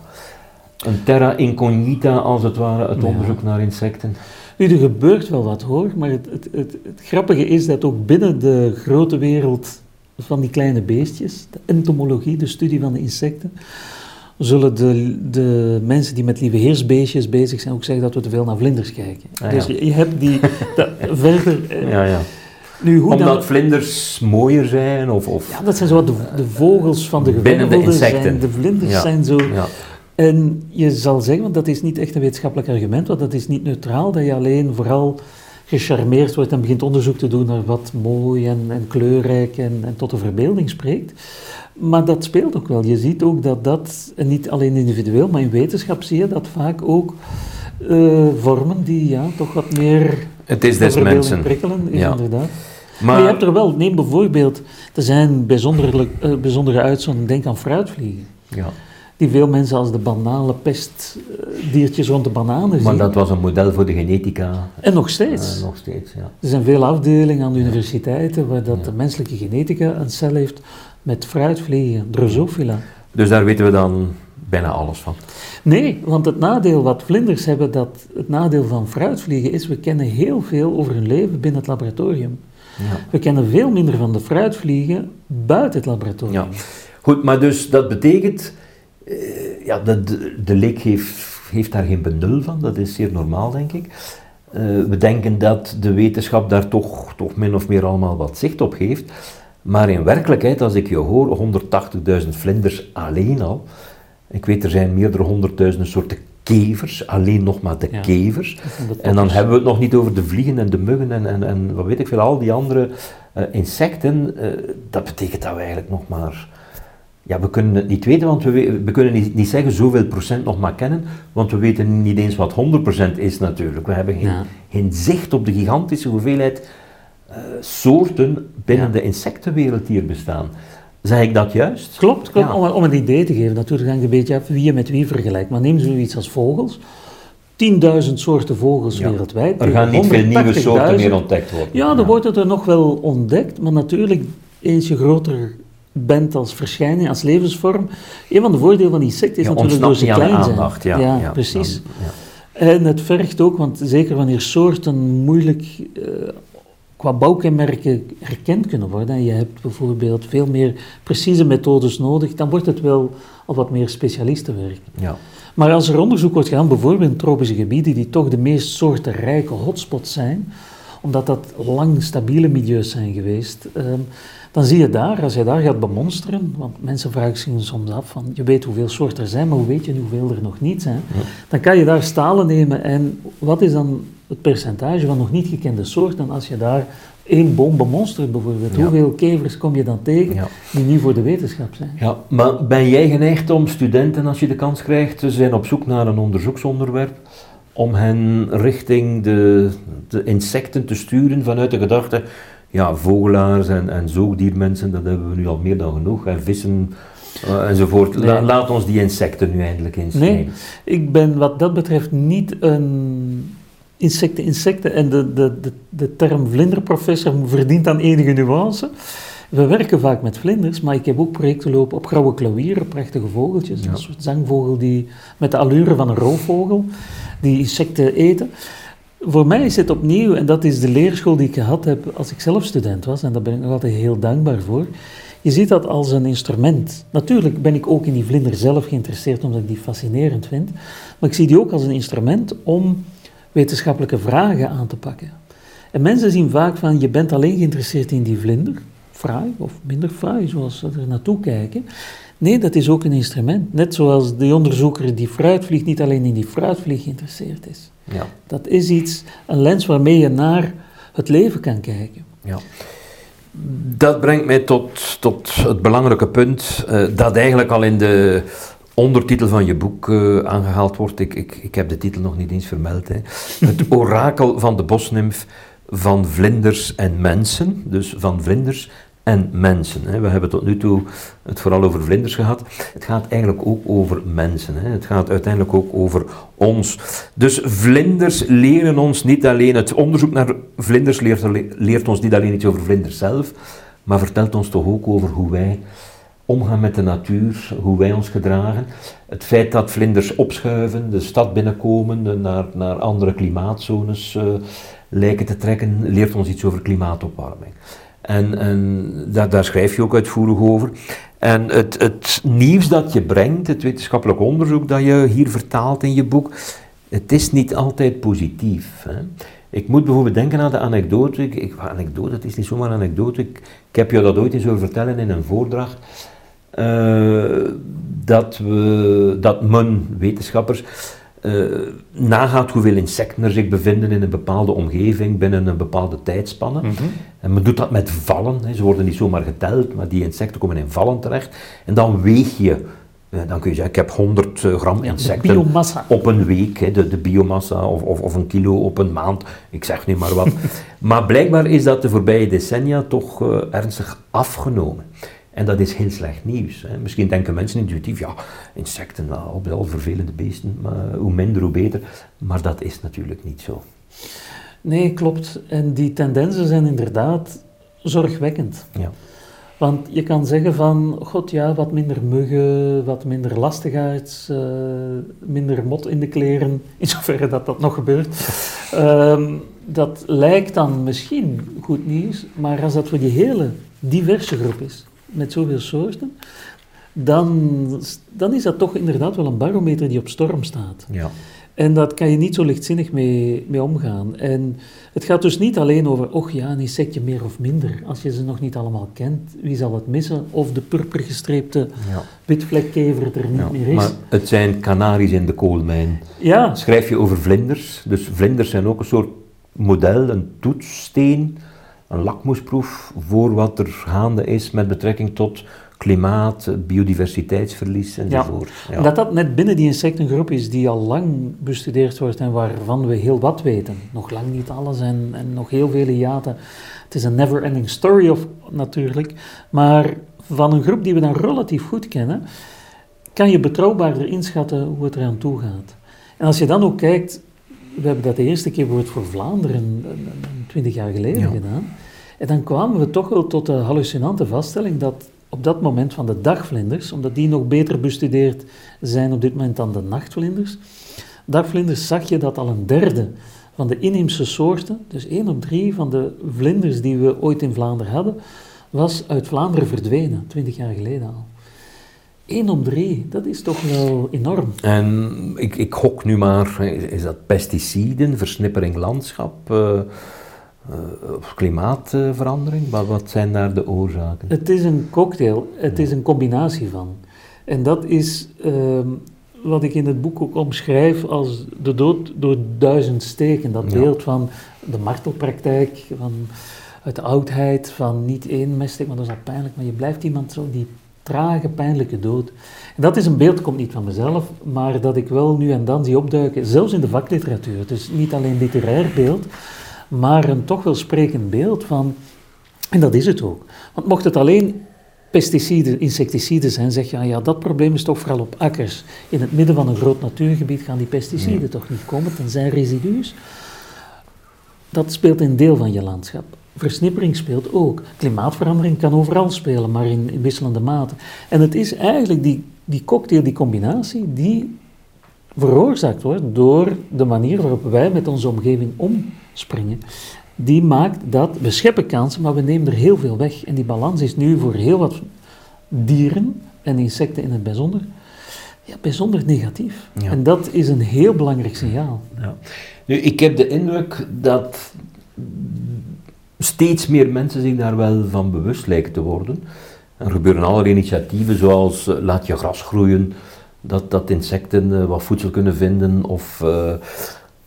een terra incognita, als het ware, het onderzoek naar insecten? Nu, er gebeurt wel wat hoor, maar het, het, het, het, grappige is dat ook binnen de grote wereld van die kleine beestjes, de entomologie, de studie van de insecten, zullen de, de mensen die met lieveheersbeestjes bezig zijn ook zeggen dat we te veel naar vlinders kijken. Ah, dus je, je hebt die dat, verder... eh, Ja, ja. Nu, hoe Omdat dan, vlinders mooier zijn? Of, of... ja, dat zijn zo wat de, de vogels van de Binnen de gewervelden insecten. zijn, de vlinders zijn zo... En je zal zeggen, want dat is niet echt een wetenschappelijk argument, want dat is niet neutraal, dat je alleen vooral gecharmeerd wordt en begint onderzoek te doen naar wat mooi en, en kleurrijk en, en tot de verbeelding spreekt. Maar dat speelt ook wel. Je ziet ook dat dat, en niet alleen individueel, maar in wetenschap zie je dat vaak ook eh, vormen die ja, toch wat meer Het is de des mensen. prikkelen, is Ja. inderdaad. Maar, je hebt er wel, neem bijvoorbeeld, er zijn bijzonderlijk, eh, bijzondere uitzonderingen, denk aan fruitvliegen. Ja. Die veel mensen als de banale pestdiertjes rond de bananen zien. Maar dat was een model voor de genetica. En nog steeds. eh, nog steeds, ja. Er zijn veel afdelingen aan de universiteiten waar dat de menselijke genetica een cel heeft met fruitvliegen, Drosophila. Dus daar weten we dan bijna alles van. Nee, want het nadeel wat vlinders hebben, dat het nadeel van fruitvliegen is, we kennen heel veel over hun leven binnen het laboratorium. Ja. We kennen veel minder van de fruitvliegen buiten het laboratorium. Ja. Goed, maar dus dat betekent, ja, de, de, de leek heeft, heeft daar geen benul van, dat is zeer normaal, denk ik. Eh, we denken dat de wetenschap daar toch, toch min of meer allemaal wat zicht op heeft. Maar in werkelijkheid, als ik je hoor, 180.000 vlinders alleen al. Ik weet, er zijn meerdere honderdduizenden soorten kevers, alleen nog maar de Ja. kevers. De En dan hebben we het nog niet over de vliegen en de muggen en, en, en wat weet ik veel, al die andere eh, insecten. eh, dat betekent dat we eigenlijk nog maar... Ja, we kunnen het niet weten, want we, we kunnen niet, niet zeggen zoveel procent nog maar kennen, want we weten niet eens wat 100% is natuurlijk. We hebben geen, Ja. geen zicht op de gigantische hoeveelheid eh, soorten binnen Ja. de insectenwereld die er bestaan. Zeg ik dat juist? Klopt, klopt. Ja. Om, om een idee te geven. Natuurlijk hangt een beetje af wie je met wie vergelijkt. Maar neem zoiets als vogels. 10.000 soorten vogels Ja. wereldwijd. Er gaan niet veel nieuwe soorten meer ontdekt worden. Ja, dan wordt het er nog wel ontdekt. Maar natuurlijk, eens je groter bent als verschijning, als levensvorm. Een van de voordelen van insecten is Ja, natuurlijk door ontsnapt ze klein zijn. aandacht. Ja, ja, precies. dan-. En het vergt ook, want zeker wanneer soorten moeilijk eh, qua bouwkenmerken herkend kunnen worden, en je hebt bijvoorbeeld veel meer precieze methodes nodig, dan wordt het wel al wat meer specialistenwerk. Ja. Maar als er onderzoek wordt gedaan, bijvoorbeeld in tropische gebieden, die toch de meest soortenrijke hotspots zijn, omdat dat lang stabiele milieus zijn geweest, ehm, dan zie je daar, als je daar gaat bemonsteren, want mensen vragen zich soms af van, je weet hoeveel soorten er zijn, maar hoe weet je hoeveel er nog niet zijn? Ja. Dan kan je daar stalen nemen en wat is dan het percentage van nog niet gekende soorten als je daar één boom bemonstert bijvoorbeeld? Ja. Hoeveel kevers kom je dan tegen Ja. die niet voor de wetenschap zijn? Ja, maar ben jij geneigd om studenten, als je de kans krijgt, ze zijn op zoek naar een onderzoeksonderwerp, om hen richting de, de insecten te sturen vanuit de gedachte, ja, vogelaars en, en zoogdiermensen, dat hebben we nu al meer dan genoeg, en vissen eh, enzovoort. La- Nee. laat ons die insecten nu eindelijk eens Nee. nemen. Ik ben wat dat betreft niet een insecten, insecten en de, de, de, de term vlinderprofessor verdient dan enige nuance. We werken vaak met vlinders, maar ik heb ook projecten lopen op grauwe klauwieren, prachtige vogeltjes. Ja. Een soort zangvogel die met de allure van een roofvogel, die insecten eten. Voor mij is het opnieuw, en dat is de leerschool die ik gehad heb als ik zelf student was, en daar ben ik nog altijd heel dankbaar voor. Je ziet dat als een instrument. Natuurlijk ben ik ook in die vlinder zelf geïnteresseerd omdat ik die fascinerend vind, maar ik zie die ook als een instrument om wetenschappelijke vragen aan te pakken. En mensen zien vaak van, je bent alleen geïnteresseerd in die vlinder, fraai of minder fraai, zoals ze er naartoe kijken. Nee, dat is ook een instrument. Net zoals de onderzoeker die fruitvlieg niet alleen in die fruitvlieg geïnteresseerd is. Ja, Dat is iets, een lens waarmee je naar het leven kan kijken. ja. Dat brengt mij tot, tot het belangrijke punt, eh, dat eigenlijk al in de ondertitel van je boek eh, aangehaald wordt. Ik, ik, ik heb de titel nog niet eens vermeld. Hè. Het orakel van de bosnimf van vlinders en mensen. Dus van vlinders en mensen. We hebben tot nu toe het vooral over vlinders gehad. Het gaat eigenlijk ook over mensen. Het gaat uiteindelijk ook over ons. Dus vlinders leren ons niet alleen, het onderzoek naar vlinders leert, ons niet alleen iets over vlinders zelf, maar vertelt ons toch ook over hoe wij omgaan met de natuur, hoe wij ons gedragen. Het feit dat vlinders opschuiven, de stad binnenkomen, naar, naar andere klimaatzones uh, lijken te trekken, leert ons iets over klimaatopwarming. En, en daar, daar, schrijf je ook uitvoerig over. En het, het nieuws dat je brengt, het wetenschappelijk onderzoek dat je hier vertaalt in je boek, het is niet altijd positief. Hè. Ik moet bijvoorbeeld denken aan de anekdote. Ik, anekdote, het is niet zomaar een anekdote. Ik, heb je dat ooit eens over vertellen in een voordracht. Uh, dat, we, dat men, wetenschappers, uh, nagaat hoeveel insecten er zich bevinden in een bepaalde omgeving binnen een bepaalde tijdspanne. Mhm. En men doet dat met vallen. Hè. Ze worden niet zomaar geteld, maar die insecten komen in vallen terecht. En dan weeg je uh, dan kun je zeggen, ik heb 100 gram insecten op een week, hè, de, de biomassa, of, of, of, een kilo op een maand, ik zeg niet maar wat. maar blijkbaar is dat de voorbije decennia toch uh, ernstig afgenomen. En dat is heel slecht nieuws. Hè. Misschien denken mensen intuïtief, ja, insecten, nou, wel vervelende beesten, maar hoe minder hoe beter. Maar dat is natuurlijk niet zo. Nee, klopt. En die tendensen zijn inderdaad zorgwekkend. Ja. Want je kan zeggen van, god ja, wat minder muggen, wat minder lastigheid, uh, minder mot in de kleren, in zoverre dat dat nog gebeurt. Ehm, dat lijkt dan misschien goed nieuws, maar als dat voor die hele diverse groep is, met zoveel soorten, dan, dan is dat toch inderdaad wel een barometer die op storm staat. Ja. En dat kan je niet zo lichtzinnig mee, mee omgaan. En het gaat dus niet alleen over, och ja, een insectje meer of minder. Als je ze nog niet allemaal kent, wie zal het missen? Of de purpergestreepte ja. witvlekkever er niet meer is. Maar het zijn kanaries in de koolmijn. Ja. Schrijf je over vlinders. Dus vlinders zijn ook een soort model, een toetssteen een lakmoesproef voor wat er gaande is met betrekking tot klimaat, biodiversiteitsverlies enzovoort. Ja, ja. Dat dat net binnen die insectengroep is die al lang bestudeerd wordt en waarvan we heel wat weten. Nog lang niet alles en, en nog heel vele hiaten. Het is een never-ending story of, natuurlijk, maar van een groep die we dan relatief goed kennen, kan je betrouwbaarder inschatten hoe het eraan toe gaat. En als je dan ook kijkt, we hebben dat de eerste keer voor Vlaanderen twintig jaar geleden gedaan. En dan kwamen we toch wel tot de hallucinante vaststelling dat op dat moment van de dagvlinders, omdat die nog beter bestudeerd zijn op dit moment dan de nachtvlinders, dagvlinders zag je dat al een derde van de inheemse soorten, dus één op drie van de vlinders die we ooit in Vlaanderen hadden, was uit Vlaanderen verdwenen, twintig jaar geleden al. 1 op 3, dat is toch wel enorm. En ik, ik gok nu maar, is dat pesticiden, versnippering landschap, uh, klimaatverandering? Wat, wat zijn daar de oorzaken? Het is een cocktail, het is een combinatie van. En dat is ehm, wat ik in het boek ook omschrijf als de dood door duizend steken. Dat beeld van de martelpraktijk, van uit de oudheid, van niet één mestek, want dat is al pijnlijk, maar je blijft iemand zo die trage, pijnlijke dood. Dat is een beeld, komt niet van mezelf, maar dat ik wel nu en dan zie opduiken, zelfs in de vakliteratuur. Dus niet alleen literair beeld, maar een toch wel sprekend beeld van, en dat is het ook. Want mocht het alleen pesticiden, insecticiden zijn, zeg je, ah ja, dat probleem is toch vooral op akkers. In het midden van een groot natuurgebied gaan die pesticiden toch niet komen, tenzij residu's. Dat speelt een deel van je landschap. Versnippering speelt ook. Klimaatverandering kan overal spelen, maar in, wisselende mate. En het is eigenlijk die, die cocktail, die combinatie, die veroorzaakt wordt door de manier waarop wij met onze omgeving omspringen. Die maakt dat we scheppen kansen, maar we nemen er heel veel weg. En die balans is nu voor heel wat dieren en insecten in het bijzonder ja, bijzonder negatief. En dat is een heel belangrijk signaal. Ja. Nu, ik heb de indruk dat steeds meer mensen zich daar wel van bewust lijken te worden. Er gebeuren allerlei initiatieven zoals uh, laat je gras groeien, dat, dat insecten uh, wat voedsel kunnen vinden of, uh,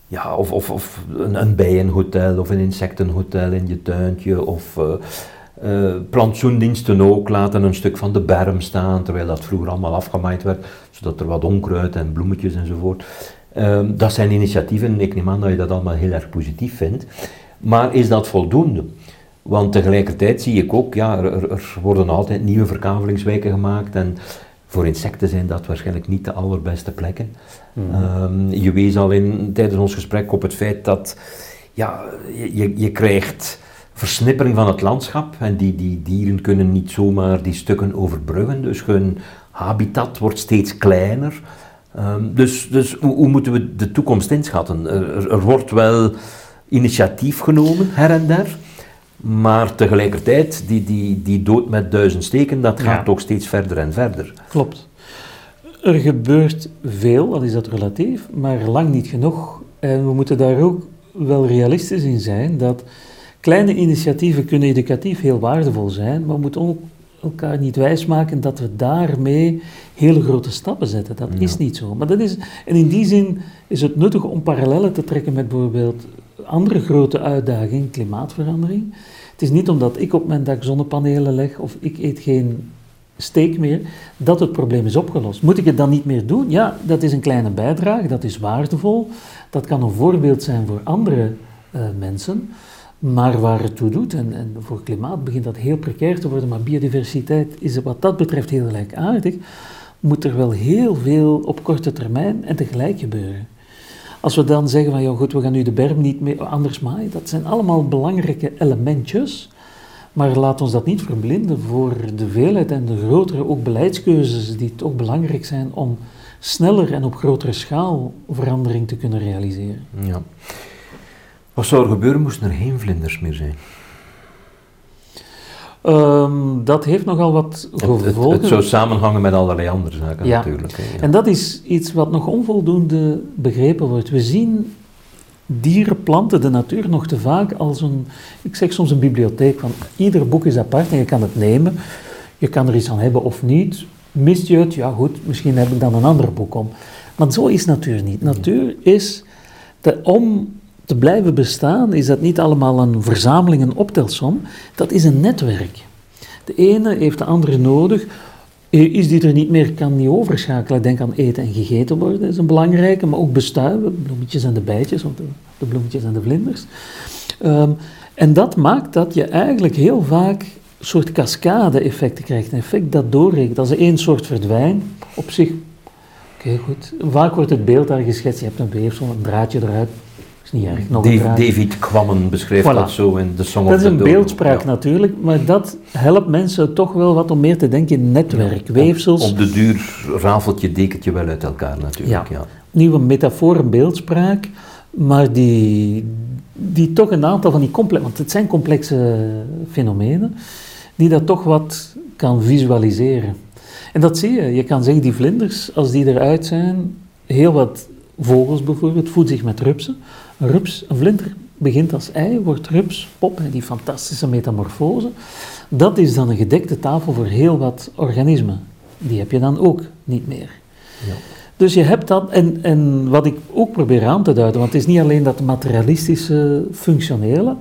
ja, of, of, of een, een, bijenhotel of een insectenhotel in je tuintje of plantsoendiensten ook laten een stuk van de berm staan terwijl dat vroeger allemaal afgemaaid werd zodat er wat onkruid en bloemetjes enzovoort. Ehm, dat zijn initiatieven, ik neem aan dat je dat allemaal heel erg positief vindt. Maar is dat voldoende? Want tegelijkertijd zie ik ook, ja, er, er worden altijd nieuwe verkavelingswijken gemaakt en voor insecten zijn dat waarschijnlijk niet de allerbeste plekken. Mhm. Ehm, je wees al in, tijdens ons gesprek op het feit dat ja, je, je krijgt versnippering van het landschap en die, die dieren kunnen niet zomaar die stukken overbruggen, dus hun habitat wordt steeds kleiner. Ehm, dus dus hoe, hoe, moeten we de toekomst inschatten? Er, er, wordt wel initiatief genomen, her en der, maar tegelijkertijd, die, die, die dood met duizend steken, dat gaat toch steeds verder en verder. Klopt. Er gebeurt veel, al is dat relatief, maar lang niet genoeg. En we moeten daar ook wel realistisch in zijn dat kleine initiatieven kunnen educatief heel waardevol zijn, maar we moeten ook elkaar niet wijsmaken dat we daarmee hele grote stappen zetten. Dat is niet zo. Maar dat is, en in die zin is het nuttig om parallellen te trekken met bijvoorbeeld andere grote uitdaging, klimaatverandering. Het is niet omdat ik op mijn dak zonnepanelen leg of ik eet geen steek meer, dat het probleem is opgelost. Moet ik het dan niet meer doen? Ja, dat is een kleine bijdrage, dat is waardevol. Dat kan een voorbeeld zijn voor andere uh, mensen. Maar waar het toe doet, en, en, voor klimaat begint dat heel precair te worden, maar biodiversiteit is wat dat betreft heel gelijkaardig, moet er wel heel veel op korte termijn en tegelijk gebeuren. Als we dan zeggen van ja goed, we gaan nu de berm niet meer anders maaien, dat zijn allemaal belangrijke elementjes, maar laat ons dat niet verblinden voor de veelheid en de grotere ook beleidskeuzes die toch belangrijk zijn om sneller en op grotere schaal verandering te kunnen realiseren. Ja. Wat zou er gebeuren moesten er geen vlinders meer zijn? Um, dat heeft nogal wat gevolgen. Het, het, zou samenhangen met allerlei andere zaken ja. natuurlijk. Hè, ja. En dat is iets wat nog onvoldoende begrepen wordt. We zien dieren, planten, de natuur nog te vaak als een, ik zeg soms een bibliotheek, van ieder boek is apart en je kan het nemen. Je kan er iets aan hebben of niet. Mist je het? Ja goed, misschien heb ik dan een ander boek om. Maar zo is natuur niet. Natuur is, de, om te blijven bestaan, is dat niet allemaal een verzameling, een optelsom. Dat is een netwerk. De ene heeft de andere nodig. Is die er niet meer, kan niet overschakelen. Denk aan eten en gegeten worden, dat is een belangrijke. Maar ook bestuiven, bloemetjes en de bijtjes, de, de bloemetjes en de vlinders. Ehm, en dat maakt dat je eigenlijk heel vaak een soort cascade-effecten krijgt. Een effect dat doorrekent. Als er één soort verdwijnt, op zich, oké goed. Vaak wordt het beeld daar geschetst, je hebt een weefsel, een draadje eruit, niet erg. Nog David Kwammen beschreef dat zo in de Song Dat is een beeldspraak natuurlijk, maar dat helpt mensen toch wel wat om meer te denken in netwerk, weefsels. Op, de duur rafelt je dekentje wel uit elkaar natuurlijk. Ja. Nieuwe metafoor, een beeldspraak, maar die, die toch een aantal van die complexe, want het zijn complexe fenomenen, die dat toch wat kan visualiseren. En dat zie je. Je kan zeggen, die vlinders, als die eruit zijn, heel wat vogels bijvoorbeeld, voeden zich met rupsen rups, een vlinder begint als ei, wordt rups, pop, die fantastische metamorfose. Dat is dan een gedekte tafel voor heel wat organismen. Die heb je dan ook niet meer. Ja. Dus je hebt dat, en, en wat ik ook probeer aan te duiden, want het is niet alleen dat materialistische, functionele,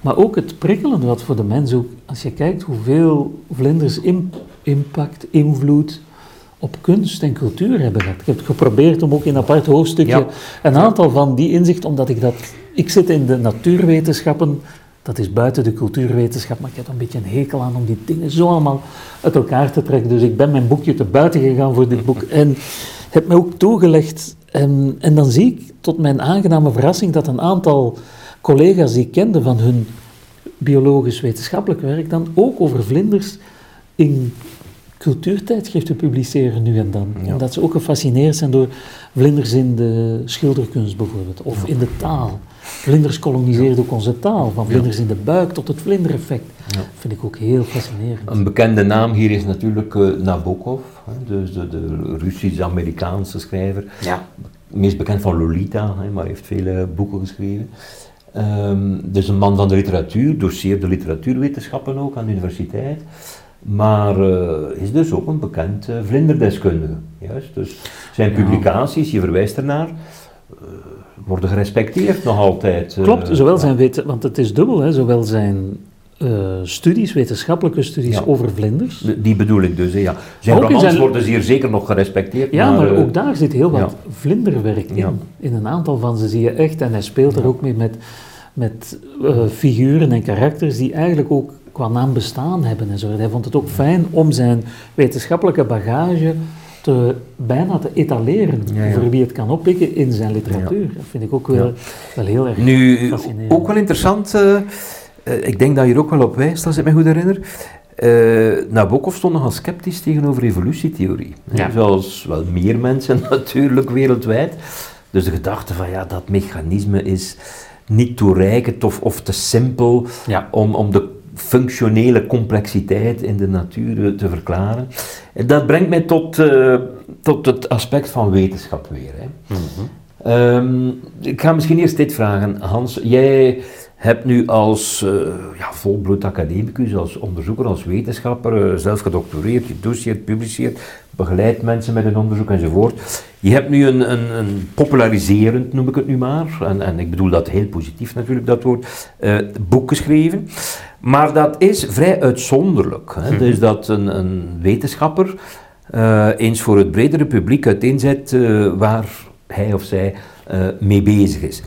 maar ook het prikkelende wat voor de mens ook, als je kijkt hoeveel vlinders impact, invloed, op kunst en cultuur hebben gehad. Ik heb geprobeerd om ook in een apart hoofdstukje een aantal van die inzichten, omdat ik dat... Ik zit in de natuurwetenschappen, dat is buiten de cultuurwetenschap, maar ik heb een beetje een hekel aan om die dingen zo allemaal uit elkaar te trekken. Dus ik ben mijn boekje te buiten gegaan voor dit boek en heb me ook toegelegd. En, en dan zie ik tot mijn aangename verrassing dat een aantal collega's die ik kende van hun biologisch-wetenschappelijk werk dan ook over vlinders in cultuurtijdschriften publiceren nu en dan. Ja. Omdat ze ook gefascineerd zijn door vlinders in de schilderkunst bijvoorbeeld, of in de taal. Vlinders koloniseerden ook onze taal, van vlinders in de buik tot het vlindereffect. Dat vind ik ook heel fascinerend. Een bekende naam hier is natuurlijk uh, Nabokov, hè, dus de, de Russisch-Amerikaanse schrijver. Ja. Meest bekend van Lolita, hè, maar heeft vele boeken geschreven. Um, dus een man van de literatuur, doseerde literatuurwetenschappen ook aan de universiteit. Maar uh, is dus ook een bekend uh, vlinderdeskundige. Juist. Dus zijn publicaties, je verwijst ernaar, uh, worden gerespecteerd nog altijd. Klopt, zowel zijn weten, want het is dubbel, hè, zowel zijn studies, wetenschappelijke studies over vlinders. Die bedoel ik dus, ja. Zijn romans zijn... worden zeer zeker nog gerespecteerd. Ja, maar, maar ook daar zit heel wat vlinderwerk in. In een aantal van ze zie je echt, en hij speelt er ook mee met met uh, figuren en karakters die eigenlijk ook qua naam bestaan hebben en zo. Hij vond het ook fijn om zijn wetenschappelijke bagage te, bijna te etaleren voor wie het kan oppikken in zijn literatuur. Dat vind ik ook wel, wel heel erg nu, fascinerend. Ook wel interessant, uh, ik denk dat je er ook wel op wijst, als ik me goed herinner. Uh, Nabokov stond nogal sceptisch tegenover evolutietheorie. Ja. Zoals wel meer mensen natuurlijk wereldwijd. Dus de gedachte van ja, dat mechanisme is niet toereikend of, of te simpel om, om de functionele complexiteit in de natuur te verklaren. En dat brengt mij tot, uh, tot het aspect van wetenschap weer. Hè. Mm -hmm. um, ik ga misschien eerst dit vragen. Hans, jij hebt nu als uh, ja, volbloed academicus, als onderzoeker, als wetenschapper, uh, zelf gedoctoreerd, je doseert, publiceert, begeleidt mensen met een onderzoek enzovoort. Je hebt nu een, een, een, populariserend, noem ik het nu maar, en, en ik bedoel dat heel positief natuurlijk, dat woord, uh, boek geschreven. Maar dat is vrij uitzonderlijk. Hè? Mhm. Dus dat een, een wetenschapper eens voor het bredere publiek uiteenzet waar hij of zij mee bezig is.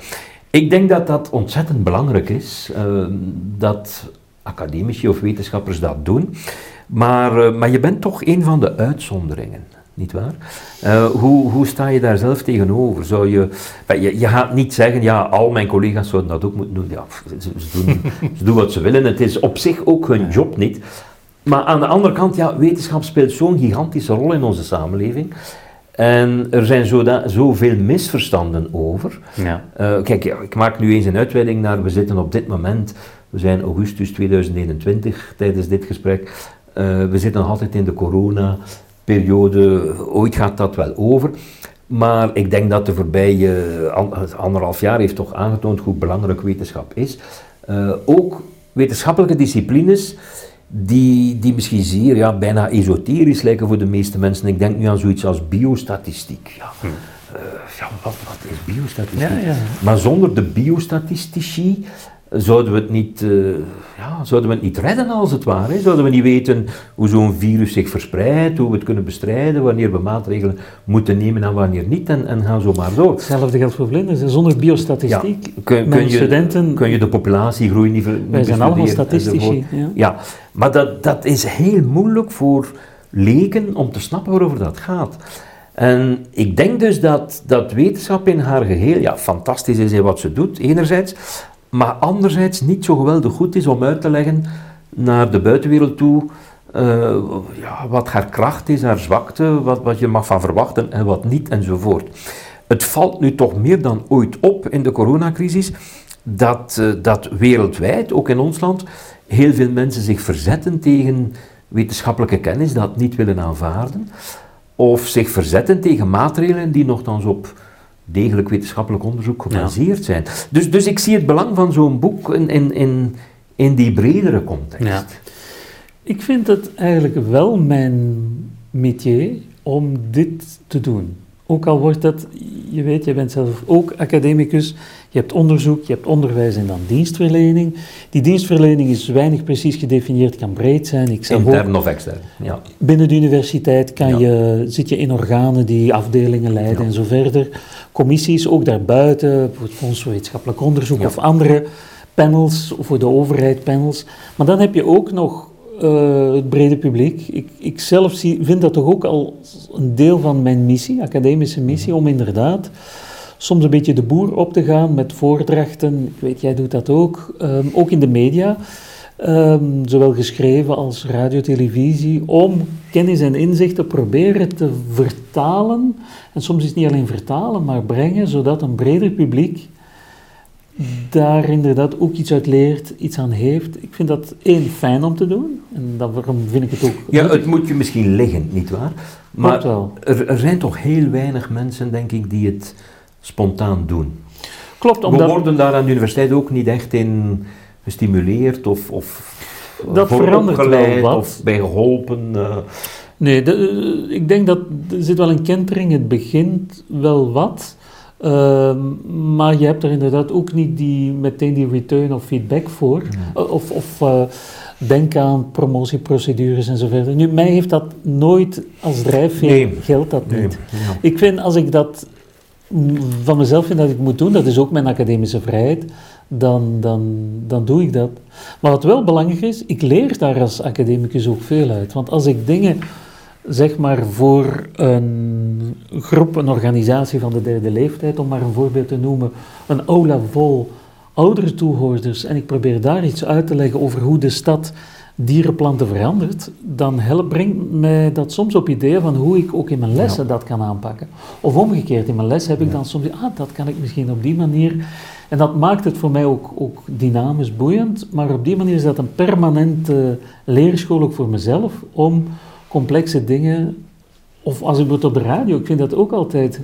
Ik denk dat dat ontzettend belangrijk is, uh, dat academici of wetenschappers dat doen. Maar, uh, maar je bent toch een van de uitzonderingen, nietwaar? Uh, hoe, hoe sta je daar zelf tegenover? Zou je, je, je gaat niet zeggen, ja, al mijn collega's zouden dat ook moeten doen. Ja, ze, ze, doen, ze doen wat ze willen. Het is op zich ook hun job niet. Maar aan de andere kant, ja, wetenschap speelt zo'n gigantische rol in onze samenleving. En er zijn zoveel misverstanden over. Ja. Uh, kijk, ik maak nu eens een uitweiding naar, we zitten op dit moment, we zijn augustus 2021 tijdens dit gesprek, uh, we zitten nog altijd in de corona-periode, ooit gaat dat wel over. Maar ik denk dat de voorbije anderhalf jaar heeft toch aangetoond hoe belangrijk wetenschap is. Uh, ook wetenschappelijke disciplines die, die misschien zeer ja, bijna esoterisch lijken voor de meeste mensen. Ik denk nu aan zoiets als biostatistiek. Ja, hm. uh, ja wat, wat is biostatistiek? Ja, ja. Maar zonder de biostatistici zouden we het niet, uh, ja, zouden we het niet redden als het ware. Zouden we niet weten hoe zo'n virus zich verspreidt, hoe we het kunnen bestrijden, wanneer we maatregelen moeten nemen en wanneer niet, en, en gaan zo maar door. Hetzelfde geldt voor vlinders. Zonder biostatistiek, ja, kun, kun je, studenten... Kun je de populatiegroei niet, niet Wij zijn allemaal statistici. Ja. ja, maar dat, dat is heel moeilijk voor leken om te snappen waarover dat gaat. En ik denk dus dat, dat wetenschap in haar geheel ja, fantastisch is in wat ze doet, enerzijds, maar anderzijds niet zo geweldig goed is om uit te leggen naar de buitenwereld toe uh, ja, wat haar kracht is, haar zwakte, wat, wat je mag van verwachten en wat niet enzovoort. Het valt nu toch meer dan ooit op in de coronacrisis dat, uh, dat wereldwijd, ook in ons land, heel veel mensen zich verzetten tegen wetenschappelijke kennis, dat niet willen aanvaarden, of zich verzetten tegen maatregelen die nogthans op degelijk wetenschappelijk onderzoek gebaseerd zijn. Dus, dus ik zie het belang van zo'n boek in, in, in, in die bredere context. Ja. Ik vind het eigenlijk wel mijn métier om dit te doen. Ook al wordt dat, je weet, je bent zelf ook academicus, je hebt onderzoek, je hebt onderwijs en dan dienstverlening. Die dienstverlening is weinig precies gedefinieerd, kan breed zijn. Ik Intern of extern, ja. Binnen de universiteit kan je, zit je in organen die afdelingen leiden en zo verder. Commissies, ook daarbuiten, voor het Fonds voor Wetenschappelijk Onderzoek of andere panels, voor de overheid panels. Maar dan heb je ook nog uh, het brede publiek. Ik, ik zelf zie, vind dat toch ook al een deel van mijn missie, academische missie, om inderdaad soms een beetje de boer op te gaan met voordrachten. Ik weet, jij doet dat ook, um, ook in de media. Um, zowel geschreven als radio, televisie, om kennis en inzicht te proberen te vertalen. En soms is het niet alleen vertalen, maar brengen, zodat een breder publiek daar inderdaad ook iets uit leert, iets aan heeft. Ik vind dat één fijn om te doen en daarom vind ik het ook. Ja, het moet je misschien liggen, nietwaar? Maar wel. Er, er, zijn toch heel weinig mensen, denk ik, die het spontaan doen. Klopt, omdat... We worden daar aan de universiteit ook niet echt in gestimuleerd of, of dat verandert wel wat. of bij geholpen. Uh... Nee, de, ik denk dat er zit wel een kentering. Het begint wel wat. Ehm, maar je hebt er inderdaad ook niet die, meteen die return of feedback voor. Eh, of, of uh, denk aan promotieprocedures en zo verder. Nu, mij heeft dat nooit als drijfveer, nee. geldt dat niet. Ik vind, als ik dat van mezelf vind dat ik moet doen, dat is ook mijn academische vrijheid, dan, dan, dan doe ik dat. Maar wat wel belangrijk is, ik leer daar als academicus ook veel uit. Want als ik dingen, zeg maar voor een groep, een organisatie van de derde leeftijd, om maar een voorbeeld te noemen, een aula vol oudere toehoorders, en ik probeer daar iets uit te leggen over hoe de stad dierenplanten verandert, dan helpt, brengt mij dat soms op ideeën van hoe ik ook in mijn lessen dat kan aanpakken. Of omgekeerd, in mijn les heb ik dan soms, ah, dat kan ik misschien op die manier. En dat maakt het voor mij ook, ook dynamisch boeiend, maar op die manier is dat een permanente leerschool ook voor mezelf om complexe dingen, of als ik het op de radio, ik vind dat ook altijd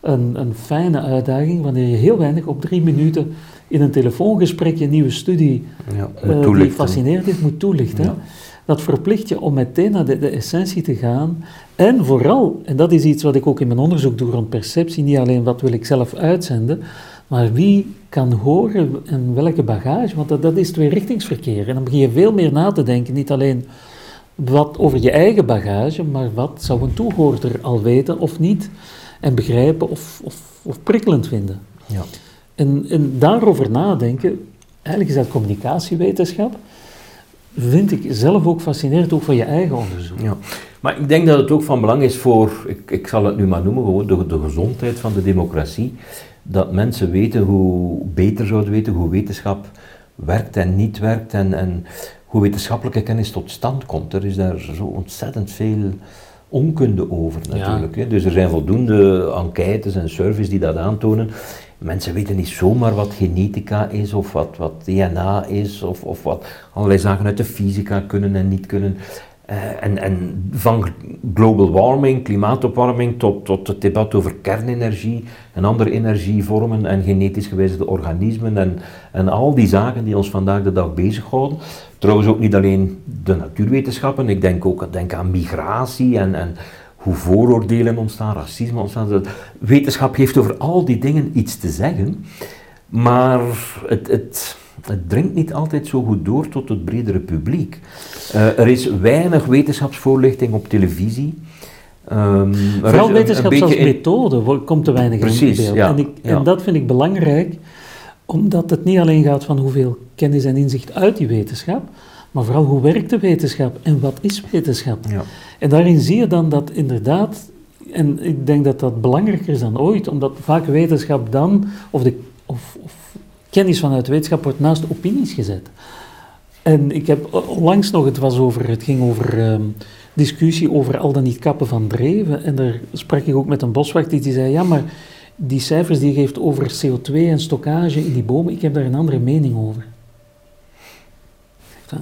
een, een fijne uitdaging, wanneer je heel weinig op drie minuten in een telefoongesprek je nieuwe studie ja, uh, die fascineert is, moet toelichten. Dat verplicht je om meteen naar de, de, essentie te gaan. En vooral, en dat is iets wat ik ook in mijn onderzoek doe rond perceptie, niet alleen wat wil ik zelf uitzenden, maar wie kan horen en welke bagage, want dat, dat is tweerichtingsverkeer. En dan begin je veel meer na te denken, niet alleen wat over je eigen bagage, maar wat zou een toehoorder al weten of niet, en begrijpen of, of, of prikkelend vinden. Ja. En, en daarover nadenken, eigenlijk is dat communicatiewetenschap, vind ik zelf ook fascinerend, ook voor je eigen onderzoek. Ja. Maar ik denk dat het ook van belang is voor, ik, ik zal het nu maar noemen, gewoon de, de gezondheid van de democratie, dat mensen weten hoe, beter zouden weten hoe wetenschap werkt en niet werkt en, en hoe wetenschappelijke kennis tot stand komt. Er is daar zo ontzettend veel onkunde over natuurlijk. Hè. Dus er zijn voldoende enquêtes en surveys die dat aantonen. Mensen weten niet zomaar wat genetica is of wat, wat DNA is of, of wat allerlei zaken uit de fysica kunnen en niet kunnen. Uh, en, en van global warming, klimaatopwarming, tot, tot het debat over kernenergie en andere energievormen en genetisch gewijzigde organismen en, en al die zaken die ons vandaag de dag bezighouden. Trouwens ook niet alleen de natuurwetenschappen, ik denk ook denk aan migratie en, en hoe vooroordelen ontstaan, racisme ontstaan. Wetenschap heeft over al die dingen iets te zeggen, maar het, het, het dringt niet altijd zo goed door tot het bredere publiek. Uh, er is weinig wetenschapsvoorlichting op televisie. Um, Vooral wetenschap als methode komt te weinig Precies, in beeld. Ja, en, ik, en dat vind ik belangrijk, omdat het niet alleen gaat van hoeveel kennis en inzicht uit die wetenschap, maar vooral hoe werkt de wetenschap en wat is wetenschap? Ja. En daarin zie je dan dat inderdaad, en ik denk dat dat belangrijker is dan ooit, omdat vaak wetenschap dan, of, de, of, of kennis vanuit wetenschap wordt naast opinies gezet. En ik heb onlangs nog, het, was over, het ging over um, discussie over al dan niet kappen van dreven. En daar sprak ik ook met een boswacht die zei, ja maar die cijfers die je geeft over CO2 en stockage in die bomen, ik heb daar een andere mening over.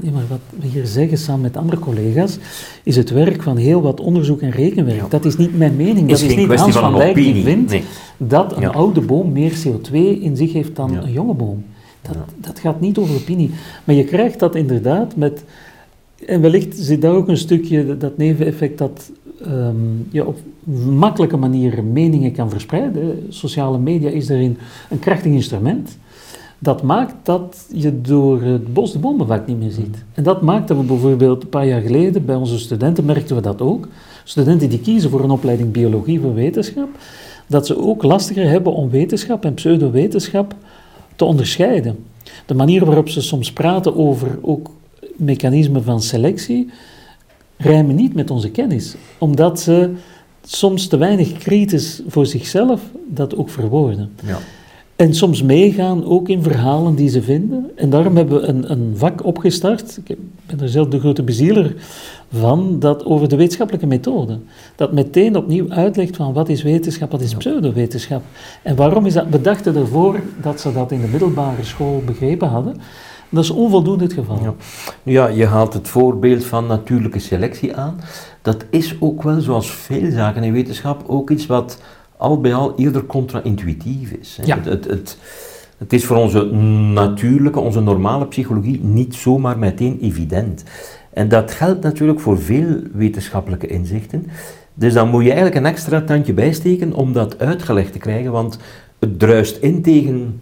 Ja, maar wat we hier zeggen samen met andere collega's, is het werk van heel wat onderzoek en rekenwerk. Dat is niet mijn mening. Dat is, niet Hans van, Dijk die vindt dat een oude boom meer CO2 in zich heeft dan een jonge boom. Dat, dat gaat niet over opinie. Maar je krijgt dat inderdaad met... En wellicht zit daar ook een stukje dat neveneffect dat um, je op makkelijke manier meningen kan verspreiden. Sociale media is daarin een krachtig instrument dat maakt dat je door het bos de bomen vaak niet meer ziet. En dat maakt dat we bijvoorbeeld een paar jaar geleden bij onze studenten merkten we dat ook. Studenten die kiezen voor een opleiding biologie voor wetenschap, dat ze ook lastiger hebben om wetenschap en pseudowetenschap te onderscheiden. De manier waarop ze soms praten over ook mechanismen van selectie rijmen niet met onze kennis, omdat ze soms te weinig kritisch voor zichzelf dat ook verwoorden. Ja. En soms meegaan ook in verhalen die ze vinden. En daarom hebben we een, een vak opgestart. Ik ben er zelf de grote bezieler van, dat over de wetenschappelijke methode. Dat meteen opnieuw uitlegt van wat is wetenschap, wat is pseudowetenschap. En waarom is dat? We dachten ervoor dat ze dat in de middelbare school begrepen hadden. Dat is onvoldoende het geval. Ja. ja, je haalt het voorbeeld van natuurlijke selectie aan. Dat is ook wel, zoals veel zaken in wetenschap, ook iets wat al bij al eerder contra-intuïtief is. Ja. Het, het, het, het, is voor onze natuurlijke, onze normale psychologie niet zomaar meteen evident. En dat geldt natuurlijk voor veel wetenschappelijke inzichten. Dus dan moet je eigenlijk een extra tandje bijsteken om dat uitgelegd te krijgen, want het druist in tegen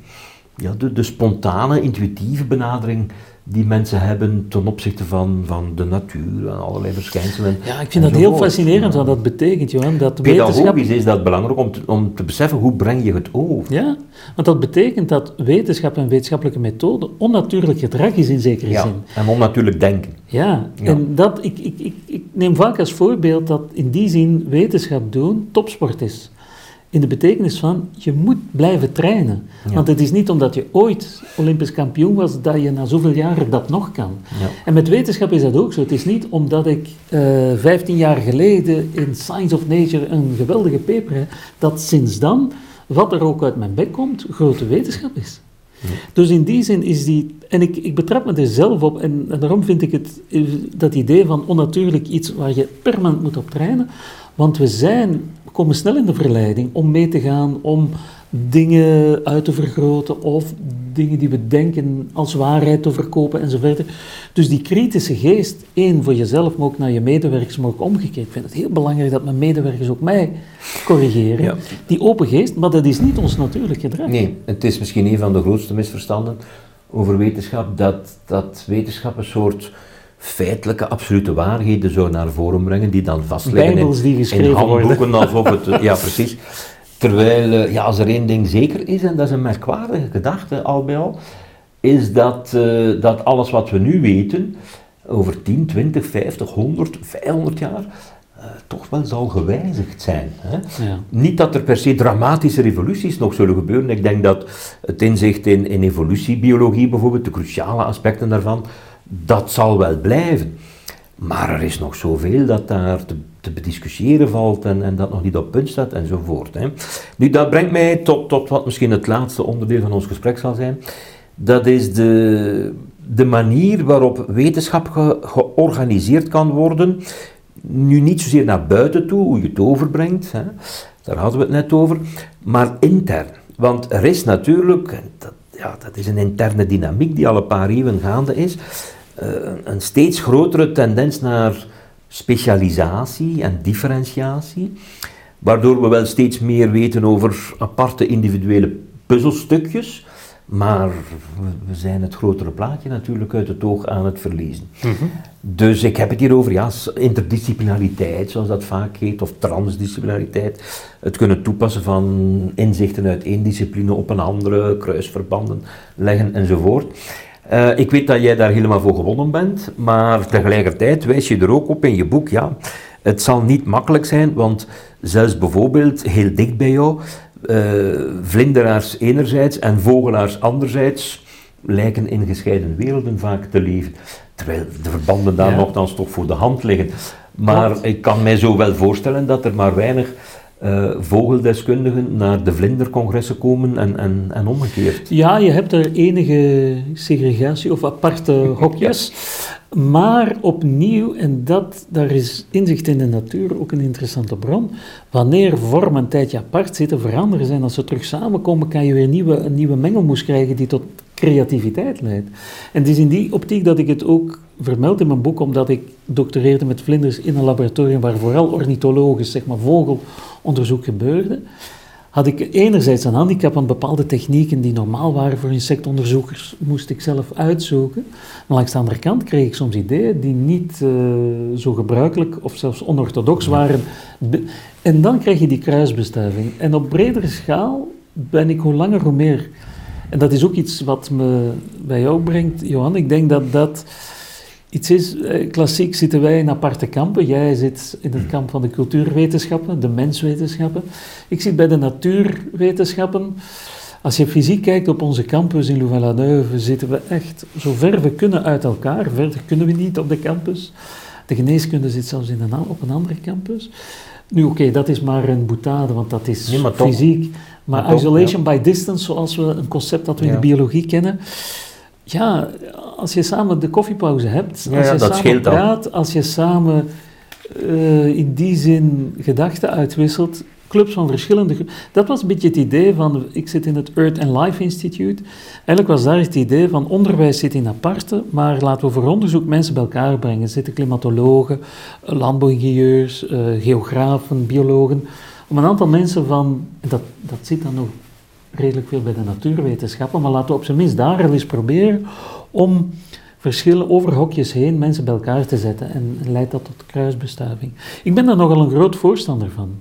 ja, de, de spontane, intuïtieve benadering die mensen hebben ten opzichte van, van de natuur en allerlei verschijnselen. Ja, ik vind dat heel fascinerend wat dat betekent, Johan. Dat Pedagogisch wetenschap... is dat belangrijk om te, om te beseffen hoe breng je het over. Ja, want dat betekent dat wetenschap en wetenschappelijke methode onnatuurlijk gedrag is in zekere ja, zin. en onnatuurlijk denken. Ja, en dat, ik, ik, ik, ik neem vaak als voorbeeld dat in die zin wetenschap doen topsport is in de betekenis van je moet blijven trainen. Want het is niet omdat je ooit Olympisch kampioen was dat je na zoveel jaren dat nog kan. Ja. En met wetenschap is dat ook zo. Het is niet omdat ik uh, eh, 15 jaar geleden in Science of Nature een geweldige paper heb, dat sinds dan, wat er ook uit mijn bek komt, grote wetenschap is. Dus in die zin is die, en ik, ik betrap me er zelf op, en, en daarom vind ik het, dat idee van onnatuurlijk iets waar je permanent moet op trainen, want we zijn komen snel in de verleiding om mee te gaan, om dingen uit te vergroten of dingen die we denken als waarheid te verkopen enzovoort. Dus die kritische geest, één voor jezelf, maar ook naar je medewerkers, maar ook omgekeerd. Ik vind het heel belangrijk dat mijn medewerkers ook mij corrigeren. Die open geest, maar dat is niet ons natuurlijk gedrag. Nee, het is misschien een van de grootste misverstanden over wetenschap, dat, dat wetenschap een soort feitelijke absolute waarheden zou naar voren brengen, die dan vastleggen Bijbels die geschreven in handboeken alsof het... Ja, precies. Terwijl, eh, ja, als er één ding zeker is, en dat is een merkwaardige gedachte al bij al, is dat, uh, dat alles wat we nu weten, over 10, 20, 50, 100, 500 jaar, uh, toch wel zal gewijzigd zijn. Hè? Ja. Niet dat er per se dramatische revoluties nog zullen gebeuren. Ik denk dat het inzicht in, in evolutiebiologie bijvoorbeeld, de cruciale aspecten daarvan, dat zal wel blijven. Maar er is nog zoveel dat daar te, te bediscussiëren valt en, en, dat nog niet op punt staat enzovoort. Hè. Nu, dat brengt mij tot, tot wat misschien het laatste onderdeel van ons gesprek zal zijn. Dat is de, de manier waarop wetenschap georganiseerd kan worden. Nu niet zozeer naar buiten toe, hoe je het overbrengt, hè. daar hadden we het net over, maar intern. Want er is natuurlijk, ja, dat is een interne dynamiek die al een paar eeuwen gaande is, eh, een steeds grotere tendens naar specialisatie en differentiatie, waardoor we wel steeds meer weten over aparte individuele puzzelstukjes, maar we zijn het grotere plaatje natuurlijk uit het oog aan het verliezen. Mhm. Dus ik heb het hier over ja, interdisciplinariteit, zoals dat vaak heet, of transdisciplinariteit. Het kunnen toepassen van inzichten uit één discipline op een andere, kruisverbanden leggen enzovoort. Uh, ik weet dat jij daar helemaal voor gewonnen bent, maar tegelijkertijd wijs je er ook op in je boek, ja, het zal niet makkelijk zijn, want zelfs bijvoorbeeld heel dicht bij jou, vlinderaars enerzijds en vogelaars anderzijds lijken in gescheiden werelden vaak te leven, terwijl de verbanden daar ja. nogthans toch voor de hand liggen. Maar ik kan mij zo wel voorstellen dat er maar weinig uh, vogeldeskundigen naar de vlindercongressen komen en, en, en omgekeerd. Ja, je hebt er enige segregatie of aparte hokjes. Maar opnieuw, en dat, daar is inzicht in de natuur ook een interessante bron. Wanneer vormen een tijdje apart zitten, veranderen zijn, als ze terug samenkomen, kan je weer nieuwe, een nieuwe mengelmoes krijgen die tot creativiteit leidt. En het is in die optiek dat ik het ook vermeld in mijn boek, omdat ik doctoreerde met vlinders in een laboratorium waar vooral ornithologisch, zeg maar vogelonderzoek gebeurde, had ik enerzijds een handicap aan bepaalde technieken die normaal waren voor insectonderzoekers, moest ik zelf uitzoeken. Maar langs de andere kant kreeg ik soms ideeën die niet uh, zo gebruikelijk of zelfs onorthodox waren. En dan krijg je die kruisbestuiving. En op bredere schaal ben ik hoe langer hoe meer. En dat is ook iets wat me bij jou brengt, Johan. Ik denk dat dat iets is, eh, klassiek zitten wij in aparte kampen. Jij zit in het kamp van de cultuurwetenschappen, de menswetenschappen. Ik zit bij de natuurwetenschappen. Als je fysiek kijkt op onze campus in Louvain-la-Neuve, zitten we echt zo ver we kunnen uit elkaar. Verder kunnen we niet op de campus. De geneeskunde zit zelfs in een, op een andere campus. Nu, oké, dat is maar een boetade, want dat is fysiek. Maar, maar isolation by distance, zoals we een concept dat we in de biologie kennen, ja, als je samen de koffiepauze hebt, als je samen praat, als je samen uh, in die zin gedachten uitwisselt, clubs van verschillende... Dat was een beetje het idee van, ik zit in het Earth and Life Institute. Eigenlijk was daar het idee van, onderwijs zit in aparte, maar laten we voor onderzoek mensen bij elkaar brengen. Er zitten klimatologen, landbouwingenieurs, uh, geografen, biologen, om een aantal mensen van, dat, dat zit dan nog redelijk veel bij de natuurwetenschappen, maar laten we op zijn minst daar eens proberen om verschillen over hokjes heen mensen bij elkaar te zetten en, leidt dat tot kruisbestuiving. Ik ben daar nogal een groot voorstander van.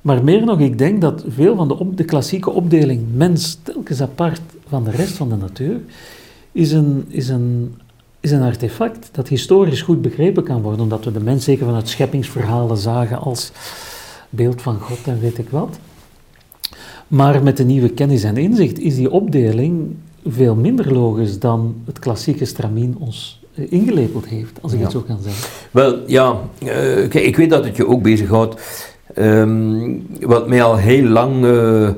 Maar meer nog, ik denk dat veel van de, de klassieke opdeling mens telkens apart van de rest van de natuur is een, is een, is een artefact dat historisch goed begrepen kan worden, omdat we de mens zeker vanuit scheppingsverhalen zagen als beeld van God en weet ik wat. Maar met de nieuwe kennis en inzicht is die opdeling veel minder logisch dan het klassieke stramien ons eh, ingelepeld heeft, als ik het zo kan zeggen. Wel, ja, uh, kijk, ik weet dat het je ook bezighoudt. Um, wat mij al heel lang uh,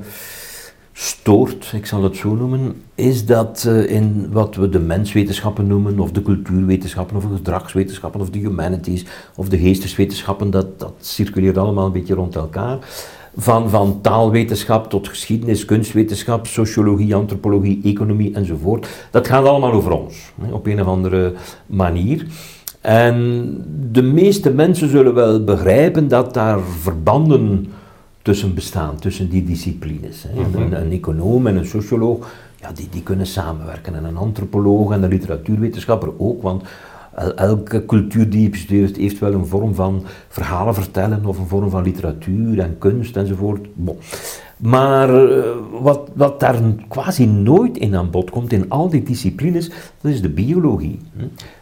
stoort, ik zal het zo noemen, is dat uh, in wat we de menswetenschappen noemen, of de cultuurwetenschappen, of de gedragswetenschappen, of de humanities, of de geesteswetenschappen, dat, dat circuleert allemaal een beetje rond elkaar van, van taalwetenschap tot geschiedenis, kunstwetenschap, sociologie, antropologie, economie enzovoort. Dat gaat allemaal over ons, op een of andere manier. En de meeste mensen zullen wel begrijpen dat daar verbanden tussen bestaan, tussen die disciplines. Mhm. Een, een, econoom en een socioloog, ja, die, die kunnen samenwerken. En een antropoloog en een literatuurwetenschapper ook, want elke cultuur die je bestudeert heeft wel een vorm van verhalen vertellen of een vorm van literatuur en kunst enzovoort. Maar eh, wat, wat daar quasi nooit in aan bod komt in al die disciplines, dat is de biologie.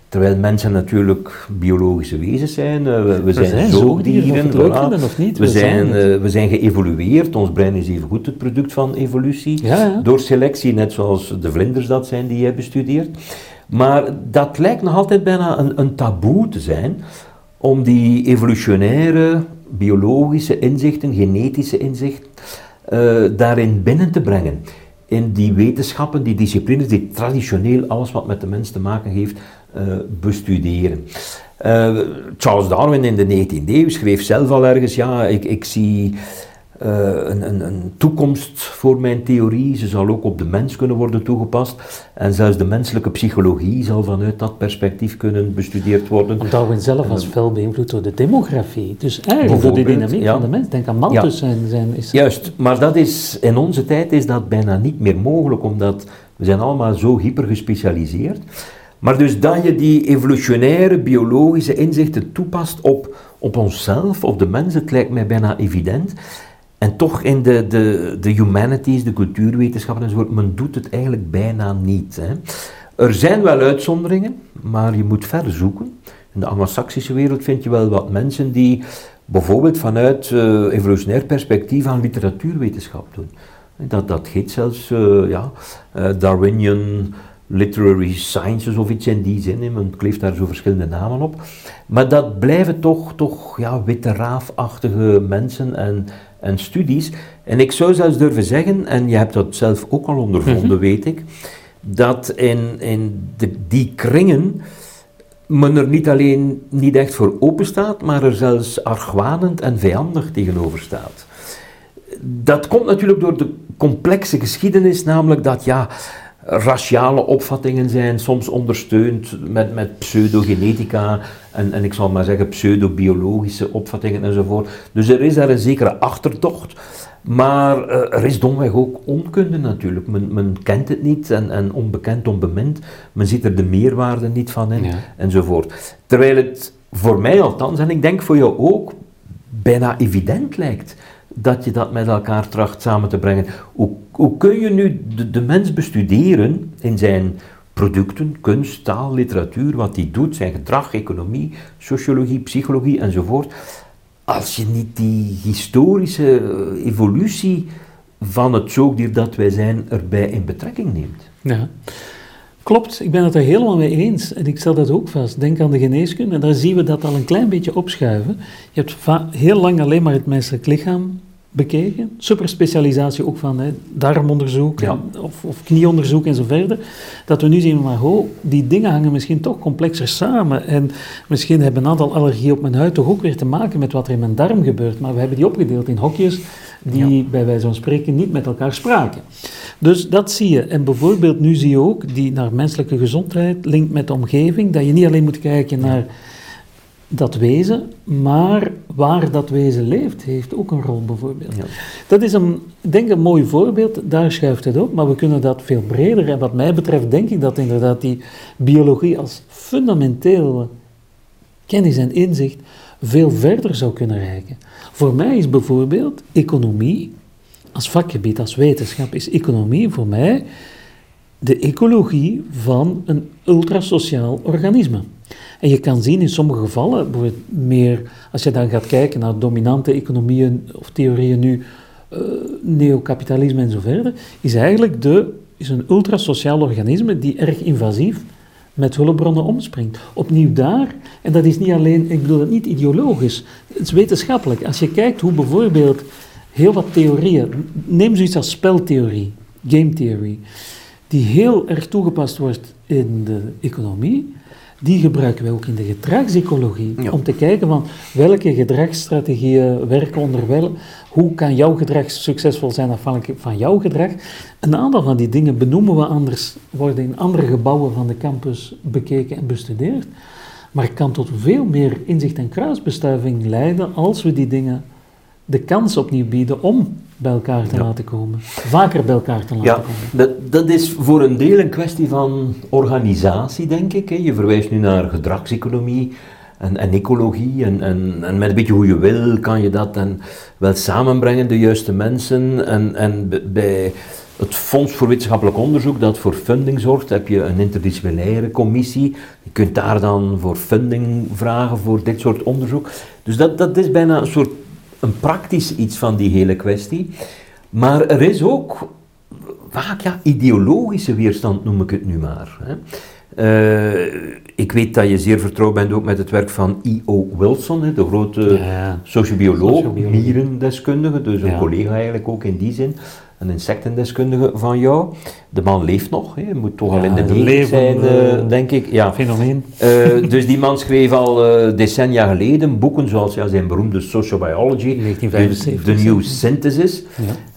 Terwijl mensen natuurlijk biologische wezens zijn, eh, we, we zijn, zijn zoogdieren, voilà. of niet, we, we zijn, uh, we zijn geëvolueerd, ons brein is even goed het product van evolutie, door selectie, net zoals de vlinders dat zijn die je bestudeert. Maar dat lijkt nog altijd bijna een, een taboe te zijn om die evolutionaire, biologische inzichten, genetische inzichten, uh, daarin binnen te brengen. In die wetenschappen, die disciplines die traditioneel alles wat met de mens te maken heeft, uh, bestuderen. Uh, Charles Darwin in de 19e eeuw schreef zelf al ergens, ja, ik, ik zie een, een, een, toekomst voor mijn theorie. Ze zal ook op de mens kunnen worden toegepast. En zelfs de menselijke psychologie zal vanuit dat perspectief kunnen bestudeerd worden. Want Darwin zelf was veel beïnvloed door de demografie. Dus eigenlijk door de dynamiek van de mens. Denk aan Malthus. Ja. Zijn, zijn, is Juist, maar dat is, in onze tijd is dat bijna niet meer mogelijk, omdat we zijn allemaal zo hyper gespecialiseerd. Maar dus dat je die evolutionaire, biologische inzichten toepast op, op onszelf, op de mens, het lijkt mij bijna evident. En toch in de, de, de humanities, de cultuurwetenschappen enzovoort, men doet het eigenlijk bijna niet. Hè. Er zijn wel uitzonderingen, maar je moet ver zoeken. In de anglo-saxische wereld vind je wel wat mensen die bijvoorbeeld vanuit uh, evolutionair perspectief aan literatuurwetenschap doen. Dat, dat heet zelfs uh, ja, uh, Darwinian literary sciences of iets in die zin. Men kleeft daar zo verschillende namen op. Maar dat blijven toch, toch ja, witte raafachtige mensen en en studies. En ik zou zelfs durven zeggen, en je hebt dat zelf ook al ondervonden, mhm. weet ik, dat in, in de, die kringen men er niet alleen niet echt voor open staat, maar er zelfs argwanend en vijandig tegenover staat. Dat komt natuurlijk door de complexe geschiedenis, namelijk dat ja, raciale opvattingen zijn soms ondersteund met, met pseudogenetica en, en ik zal maar zeggen pseudobiologische opvattingen enzovoort. Dus er is daar een zekere achtertocht. Maar uh, er is domweg ook onkunde natuurlijk. Men, men kent het niet en, en, onbekend, onbemind. Men ziet er de meerwaarde niet van in enzovoort. Terwijl het voor mij althans, en ik denk voor jou ook, bijna evident lijkt dat je dat met elkaar tracht samen te brengen. Hoe, hoe kun je nu de, mens bestuderen in zijn producten, kunst, taal, literatuur, wat hij doet, zijn gedrag, economie, sociologie, psychologie enzovoort, als je niet die historische eh, evolutie van het zoogdier dat wij zijn erbij in betrekking neemt. Ja. Klopt, ik ben het er helemaal mee eens. En ik stel dat ook vast. Denk aan de geneeskunde, en daar zien we dat al een klein beetje opschuiven. Je hebt heel lang alleen maar het menselijk lichaam bekeken. Superspecialisatie ook van hè, darmonderzoek of, of, knieonderzoek en zo verder. Dat we nu zien, maar ho, die dingen hangen misschien toch complexer samen. En misschien hebben een aantal allergieën op mijn huid toch ook weer te maken met wat er in mijn darm gebeurt. Maar we hebben die opgedeeld in hokjes die bij wijze van spreken niet met elkaar spraken. Dus dat zie je. En bijvoorbeeld nu zie je ook die naar menselijke gezondheid linkt met de omgeving. Dat je niet alleen moet kijken naar dat wezen, maar waar dat wezen leeft, heeft ook een rol bijvoorbeeld. Dat is een, denk een mooi voorbeeld, daar schuift het op, maar we kunnen dat veel breder. En wat mij betreft denk ik dat inderdaad die biologie als fundamentele kennis en inzicht veel verder zou kunnen reiken. Voor mij is bijvoorbeeld economie, als vakgebied, als wetenschap, is economie voor mij de ecologie van een ultrasociaal organisme. En je kan zien in sommige gevallen, meer als je dan gaat kijken naar dominante economieën of theorieën nu, uh, neocapitalisme en zo verder, is eigenlijk de, is een ultrasociaal organisme die erg invasief met hulpbronnen omspringt. Opnieuw daar, en dat is niet alleen, ik bedoel het niet ideologisch, het is wetenschappelijk. Als je kijkt hoe bijvoorbeeld heel wat theorieën, neem zoiets als speltheorie, game theory, die heel erg toegepast wordt in de economie, die gebruiken wij ook in de gedragsecologie. Om te kijken van welke gedragsstrategieën werken onder wel. Hoe kan jouw gedrag succesvol zijn afhankelijk van jouw gedrag? Een aantal van die dingen benoemen we anders, worden in andere gebouwen van de campus bekeken en bestudeerd. Maar kan tot veel meer inzicht en kruisbestuiving leiden als we die dingen de kans opnieuw bieden om bij elkaar te laten komen. Vaker bij elkaar te laten ja, komen. Dat, dat is voor een deel een kwestie van organisatie, denk ik. Je verwijst nu naar gedragseconomie en, en ecologie. En, en, en, met een beetje hoe je wil kan je dat en wel samenbrengen, de juiste mensen. En, en bij het Fonds voor Wetenschappelijk Onderzoek, dat voor funding zorgt, heb je een interdisciplinaire commissie. Je kunt daar dan voor funding vragen voor dit soort onderzoek. Dus dat, dat is bijna een soort een praktisch iets van die hele kwestie. Maar er is ook vaak ja, ideologische weerstand, noem ik het nu maar. Hè. Uh, ik weet dat je zeer vertrouwd bent ook met het werk van I.O. Wilson, hè, de grote ja, sociobioloog, mierendeskundige, dus een collega eigenlijk ook in die zin een insectendeskundige van jou. De man leeft nog, hè. moet toch al in de negentig zijn, uh, denk ik. Ja. Fenomeen. Uh, dus die man schreef al uh, decennia geleden boeken zoals ja, zijn beroemde Sociobiology, 1975, de New Synthesis,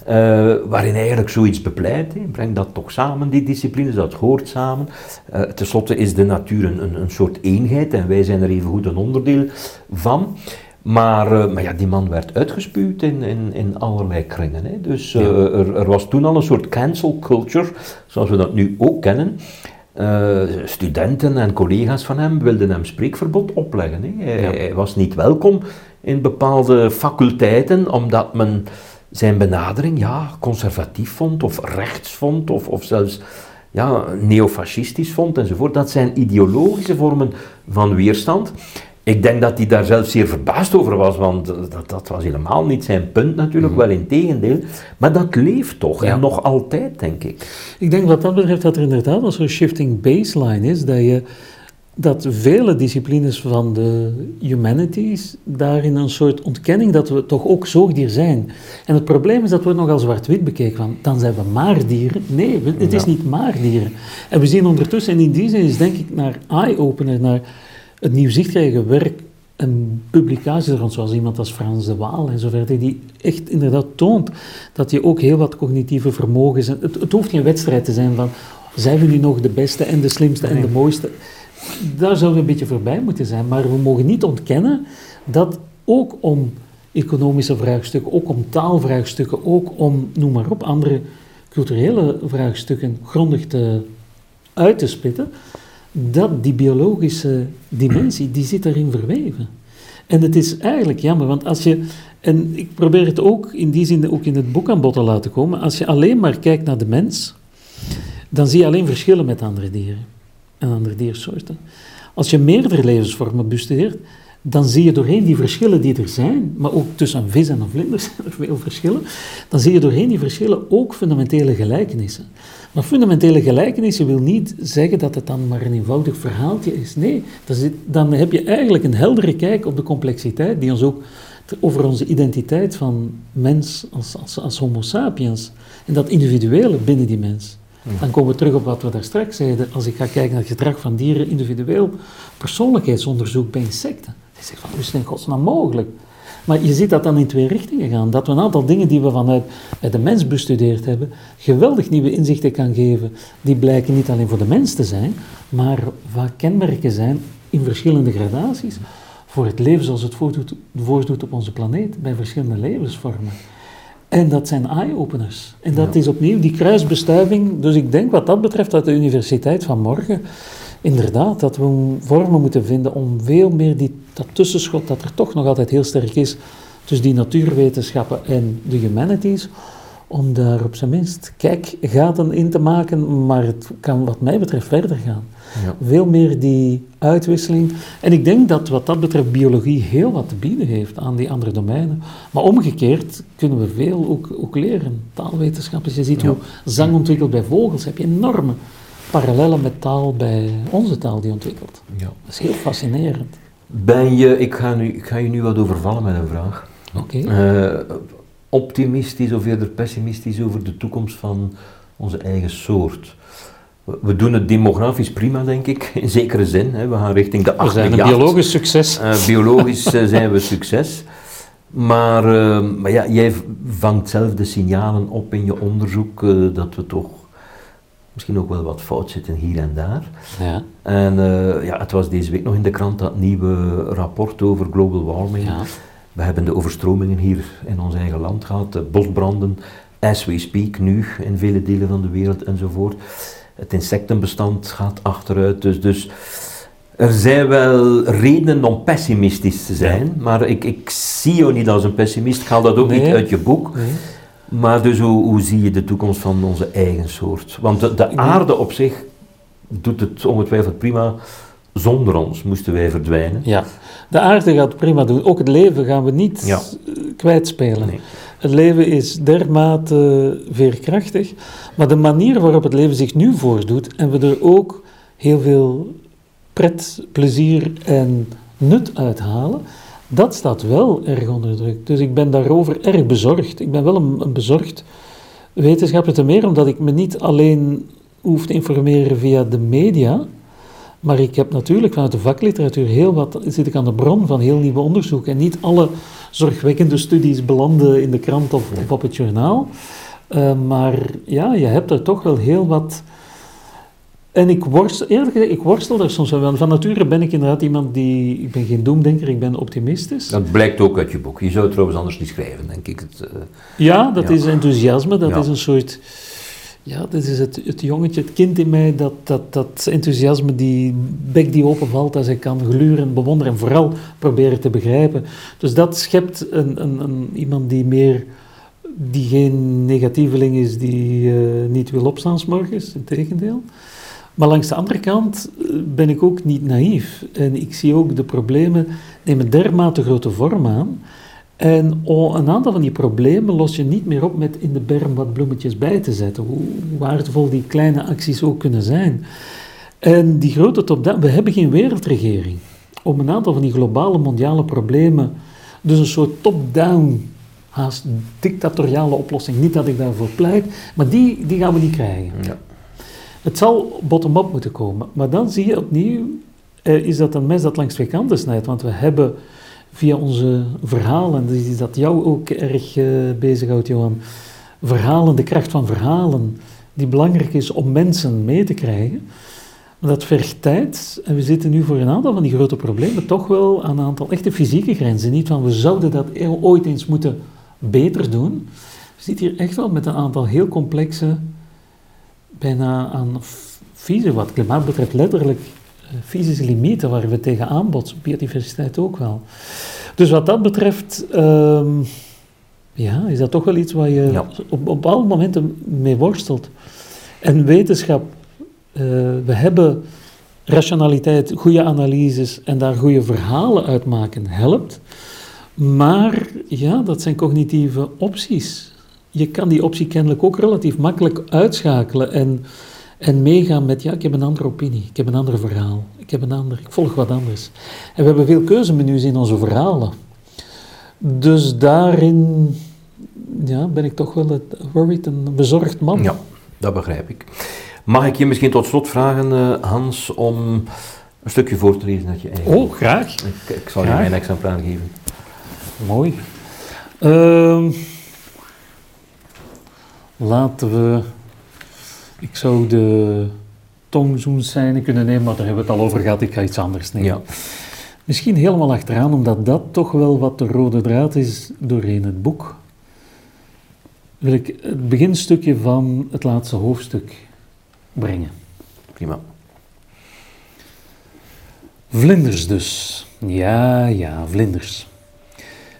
ja. waarin eigenlijk zoiets bepleit. Hè. Breng dat toch samen, die disciplines, dat hoort samen. Ten slotte is de natuur een, een soort eenheid en wij zijn er even goed een onderdeel van. Maar, uh, maar ja, die man werd uitgespuwd in, in, in allerlei kringen. Hè. Dus uh, er, er, was toen al een soort cancel culture, zoals we dat nu ook kennen. Uh, studenten en collega's van hem wilden hem spreekverbod opleggen. Hè. Hij, ja. hij, was niet welkom in bepaalde faculteiten, omdat men zijn benadering ja, conservatief vond, of rechts vond, of, of zelfs ja, neofascistisch vond enzovoort. Dat zijn ideologische vormen van weerstand. Ik denk dat hij daar zelf zeer verbaasd over was, want dat, dat was helemaal niet zijn punt natuurlijk, mm. wel in tegendeel. Maar dat leeft toch, en nog altijd, denk ik. Ik denk wat dat betreft dat er inderdaad wel zo'n shifting baseline is, dat je dat vele disciplines van de humanities daarin een soort ontkenning dat we toch ook zoogdier zijn. En het probleem is dat we nog al zwart-wit bekeken van, dan zijn we maar dieren. Nee, het is niet maar dieren. En we zien ondertussen, en in die zin is denk ik naar eye-opener, naar het nieuw zicht krijgen werk en publicaties rond, zoals iemand als Frans de Waal en zo verder, die echt inderdaad toont dat je ook heel wat cognitieve vermogens... Het, het hoeft geen wedstrijd te zijn van, zijn we nu nog de beste en de slimste en de mooiste? Daar zouden we een beetje voorbij moeten zijn, maar we mogen niet ontkennen dat ook om economische vraagstukken, ook om taalvraagstukken, ook om, noem maar op, andere culturele vraagstukken grondig te, uit te spitten, dat die biologische dimensie, die zit daarin verweven. En het is eigenlijk jammer, want als je, en ik probeer het ook in die zin ook in het boek aan bod te laten komen, als je alleen maar kijkt naar de mens, dan zie je alleen verschillen met andere dieren en andere diersoorten. Als je meerdere levensvormen bestudeert, dan zie je doorheen die verschillen die er zijn, maar ook tussen een vis en een vlinder zijn er veel verschillen, dan zie je doorheen die verschillen ook fundamentele gelijkenissen. Maar fundamentele gelijkenissen wil niet zeggen dat het dan maar een eenvoudig verhaaltje is. Nee, dan heb je eigenlijk een heldere kijk op de complexiteit die ons ook over onze identiteit van mens als, als, als homo sapiens en dat individuele binnen die mens. Dan komen we terug op wat we daar straks zeiden. Als ik ga kijken naar het gedrag van dieren, individueel persoonlijkheidsonderzoek bij insecten. Die zegt van, hoe is het in godsnaam mogelijk? Maar je ziet dat dan in twee richtingen gaan. Dat we een aantal dingen die we vanuit de mens bestudeerd hebben, geweldig nieuwe inzichten kan geven. Die blijken niet alleen voor de mens te zijn, maar vaak kenmerken zijn in verschillende gradaties voor het leven zoals het voordoet, voordoet op onze planeet, bij verschillende levensvormen. En dat zijn eye-openers. En dat is opnieuw die kruisbestuiving. Dus ik denk wat dat betreft dat de universiteit van morgen, inderdaad, dat we vormen moeten vinden om veel meer die, dat tussenschot dat er toch nog altijd heel sterk is tussen die natuurwetenschappen en de humanities, om daar op zijn minst kijkgaten in te maken, maar het kan wat mij betreft verder gaan. Ja. Veel meer die uitwisseling. En ik denk dat wat dat betreft biologie heel wat te bieden heeft aan die andere domeinen. Maar omgekeerd kunnen we veel ook, ook leren. Taalwetenschappen, je ziet hoe zang ontwikkelt bij vogels, heb je enorme parallellen met taal bij onze taal die ontwikkelt. Ja. Dat is heel fascinerend. Ben je, ik ga, nu, ik ga je nu wat overvallen met een vraag. Oké. Eh, optimistisch of eerder pessimistisch over de toekomst van onze eigen soort? We doen het demografisch prima, denk ik, in zekere zin. We gaan richting de 8 We zijn een biologisch succes. Uh, biologisch uh, zijn we succes. Maar, uh, maar ja, jij vangt zelf de signalen op in je onderzoek dat we toch misschien ook wel wat fout zitten hier en daar. Ja. En ja, het was deze week nog in de krant dat nieuwe rapport over global warming. Ja. We hebben de overstromingen hier in ons eigen land gehad, de bosbranden, as we speak nu in vele delen van de wereld enzovoort. Het insectenbestand gaat achteruit, dus, dus er zijn wel redenen om pessimistisch te zijn, maar ik, ik zie jou niet als een pessimist, ik haal dat ook niet uit je boek. Nee. Maar dus hoe, hoe zie je de toekomst van onze eigen soort? Want de, de aarde op zich doet het ongetwijfeld prima, zonder ons moesten wij verdwijnen. Ja, de aarde gaat prima doen. Ook het leven gaan we niet Ja. kwijtspelen. Nee. Het leven is dermate veerkrachtig, maar de manier waarop het leven zich nu voordoet en we er ook heel veel pret, plezier en nut uithalen, dat staat wel erg onder druk. Dus ik ben daarover erg bezorgd. Ik ben wel een, een bezorgd wetenschapper, te meer omdat ik me niet alleen hoef te informeren via de media, maar ik heb natuurlijk vanuit de vakliteratuur heel wat, zit ik aan de bron van heel nieuwe onderzoeken. En niet alle zorgwekkende studies belanden in de krant of, of op het journaal. Uh, maar ja, je hebt er toch wel heel wat. En ik worstel, eerlijk gezegd, ik worstel daar soms wel. Van nature ben ik inderdaad iemand die, ik ben geen doemdenker, ik ben optimistisch. Dat blijkt ook uit je boek. Je zou het trouwens anders niet schrijven, denk ik. Het, uh, ja, dat ja. is enthousiasme, dat Ja. is een soort... Ja, dat is het, het jongetje, het kind in mij, dat, dat, dat enthousiasme, die bek die openvalt als ik kan gluren, bewonderen en vooral proberen te begrijpen. Dus dat schept een, een, een, iemand die meer, die geen negatieveling is, die uh, niet wil opstaan 's morgens, in tegendeel. Maar langs de andere kant eh, ben ik ook niet naïef. En ik zie ook de problemen nemen dermate grote vorm aan. En een aantal van die problemen los je niet meer op met in de berm wat bloemetjes bij te zetten. Hoe waardevol die kleine acties ook kunnen zijn. En die grote top-down, we hebben geen wereldregering. Om een aantal van die globale mondiale problemen, dus een soort top-down, haast dictatoriale oplossing. Niet dat ik daarvoor pleit, maar die, die gaan we niet krijgen. ja. Het zal bottom-up moeten komen. Maar dan zie je opnieuw, eh, is dat een mes dat langs twee kanten snijdt. Want we hebben via onze verhalen, dus is dat jou ook erg uh, bezighoudt, Johan, verhalen, de kracht van verhalen, die belangrijk is om mensen mee te krijgen. Dat vergt tijd en we zitten nu voor een aantal van die grote problemen toch wel aan een aantal echte fysieke grenzen. Niet van we zouden dat ooit eens moeten beter doen. We zitten hier echt wel met een aantal heel complexe, bijna aan fysisch, wat klimaat betreft letterlijk fysische limieten waar we tegenaan botsen, biodiversiteit ook wel. Dus wat dat betreft, um, ja, is dat toch wel iets waar je Ja. op, op alle momenten mee worstelt. En wetenschap, uh, we hebben rationaliteit, goede analyses en daar goede verhalen uit maken helpt. Maar ja, dat zijn cognitieve opties. Je kan die optie kennelijk ook relatief makkelijk uitschakelen en en meegaan met, ja, ik heb een andere opinie, ik heb een ander verhaal, ik, heb een ander, ik volg wat anders. En we hebben veel keuzemenu's in onze verhalen. Dus daarin ja, ben ik toch wel het worried, een bezorgd man. Ja, dat begrijp ik. Mag ik je misschien tot slot vragen, uh, Hans, om een stukje voor te lezen uit je eigen Oh, graag. Ik, ik zal graag. je mijn exemplaar geven. Mooi. Uh, laten we... Ik zou de tongzoenscène kunnen nemen, maar daar hebben we het al over gehad. Ik ga iets anders nemen. Ja. Misschien helemaal achteraan, omdat dat toch wel wat de rode draad is doorheen het boek. Wil ik het beginstukje van het laatste hoofdstuk brengen. Prima. Vlinders dus. Ja, ja, vlinders.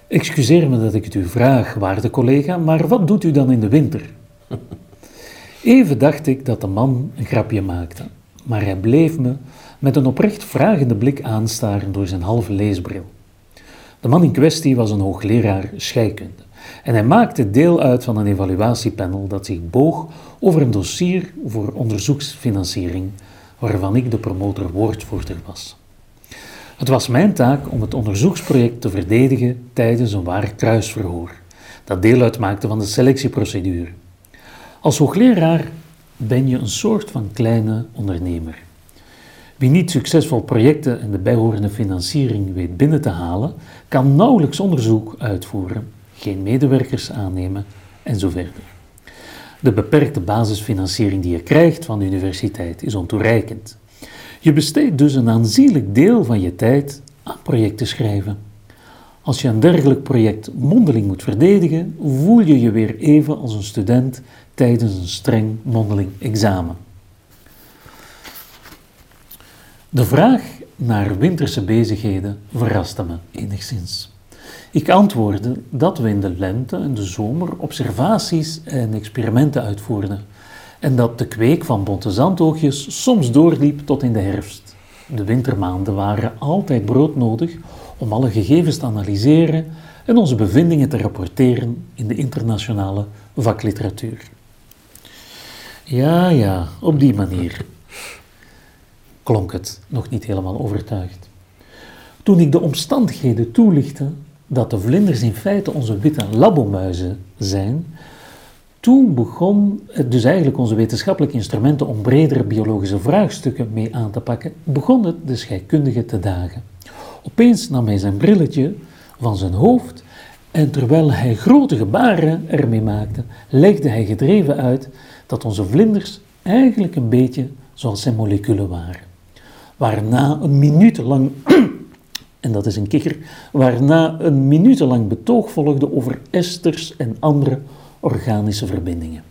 Excuseer me dat ik het u vraag, waarde collega, maar wat doet u dan in de winter? Even dacht ik dat de man een grapje maakte, maar hij bleef me met een oprecht vragende blik aanstaren door zijn halve leesbril. De man in kwestie was een hoogleraar scheikunde en hij maakte deel uit van een evaluatiepanel dat zich boog over een dossier voor onderzoeksfinanciering waarvan ik de promotor woordvoerder was. Het was mijn taak om het onderzoeksproject te verdedigen tijdens een waar kruisverhoor, dat deel uitmaakte van de selectieprocedure. Als hoogleraar ben je een soort van kleine ondernemer. Wie niet succesvol projecten en de bijhorende financiering weet binnen te halen, kan nauwelijks onderzoek uitvoeren, geen medewerkers aannemen en zo verder. De beperkte basisfinanciering die je krijgt van de universiteit is ontoereikend. Je besteedt dus een aanzienlijk deel van je tijd aan projecten schrijven. Als je een dergelijk project mondeling moet verdedigen, voel je je weer even als een student tijdens een streng mondeling examen. De vraag naar winterse bezigheden verraste me enigszins. Ik antwoordde dat we in de lente en de zomer observaties en experimenten uitvoerden en dat de kweek van bonte zandoogjes soms doorliep tot in de herfst. De wintermaanden waren altijd broodnodig om alle gegevens te analyseren en onze bevindingen te rapporteren in de internationale vakliteratuur. Ja, ja, op die manier klonk het nog niet helemaal overtuigd. Toen ik de omstandigheden toelichtte dat de vlinders in feite onze witte labomuizen zijn, toen begon dus eigenlijk onze wetenschappelijke instrumenten om bredere biologische vraagstukken mee aan te pakken, begon het de scheikundige te dagen. Opeens nam hij zijn brilletje van zijn hoofd en terwijl hij grote gebaren ermee maakte, legde hij gedreven uit dat onze vlinders eigenlijk een beetje zoals zijn moleculen waren. Waarna een minuut lang, en dat is een kikker, waarna een minutenlang betoog volgde over esters en andere organische verbindingen.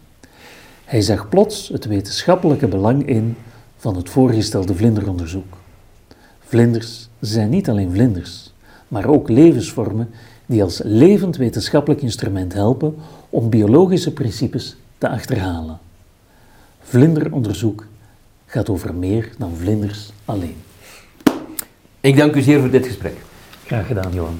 Hij zag plots het wetenschappelijke belang in van het voorgestelde vlinderonderzoek. Vlinders zijn niet alleen vlinders, maar ook levensvormen die als levend wetenschappelijk instrument helpen om biologische principes te achterhalen. Vlinderonderzoek gaat over meer dan vlinders alleen. Ik dank u zeer voor dit gesprek. Graag gedaan, Johan.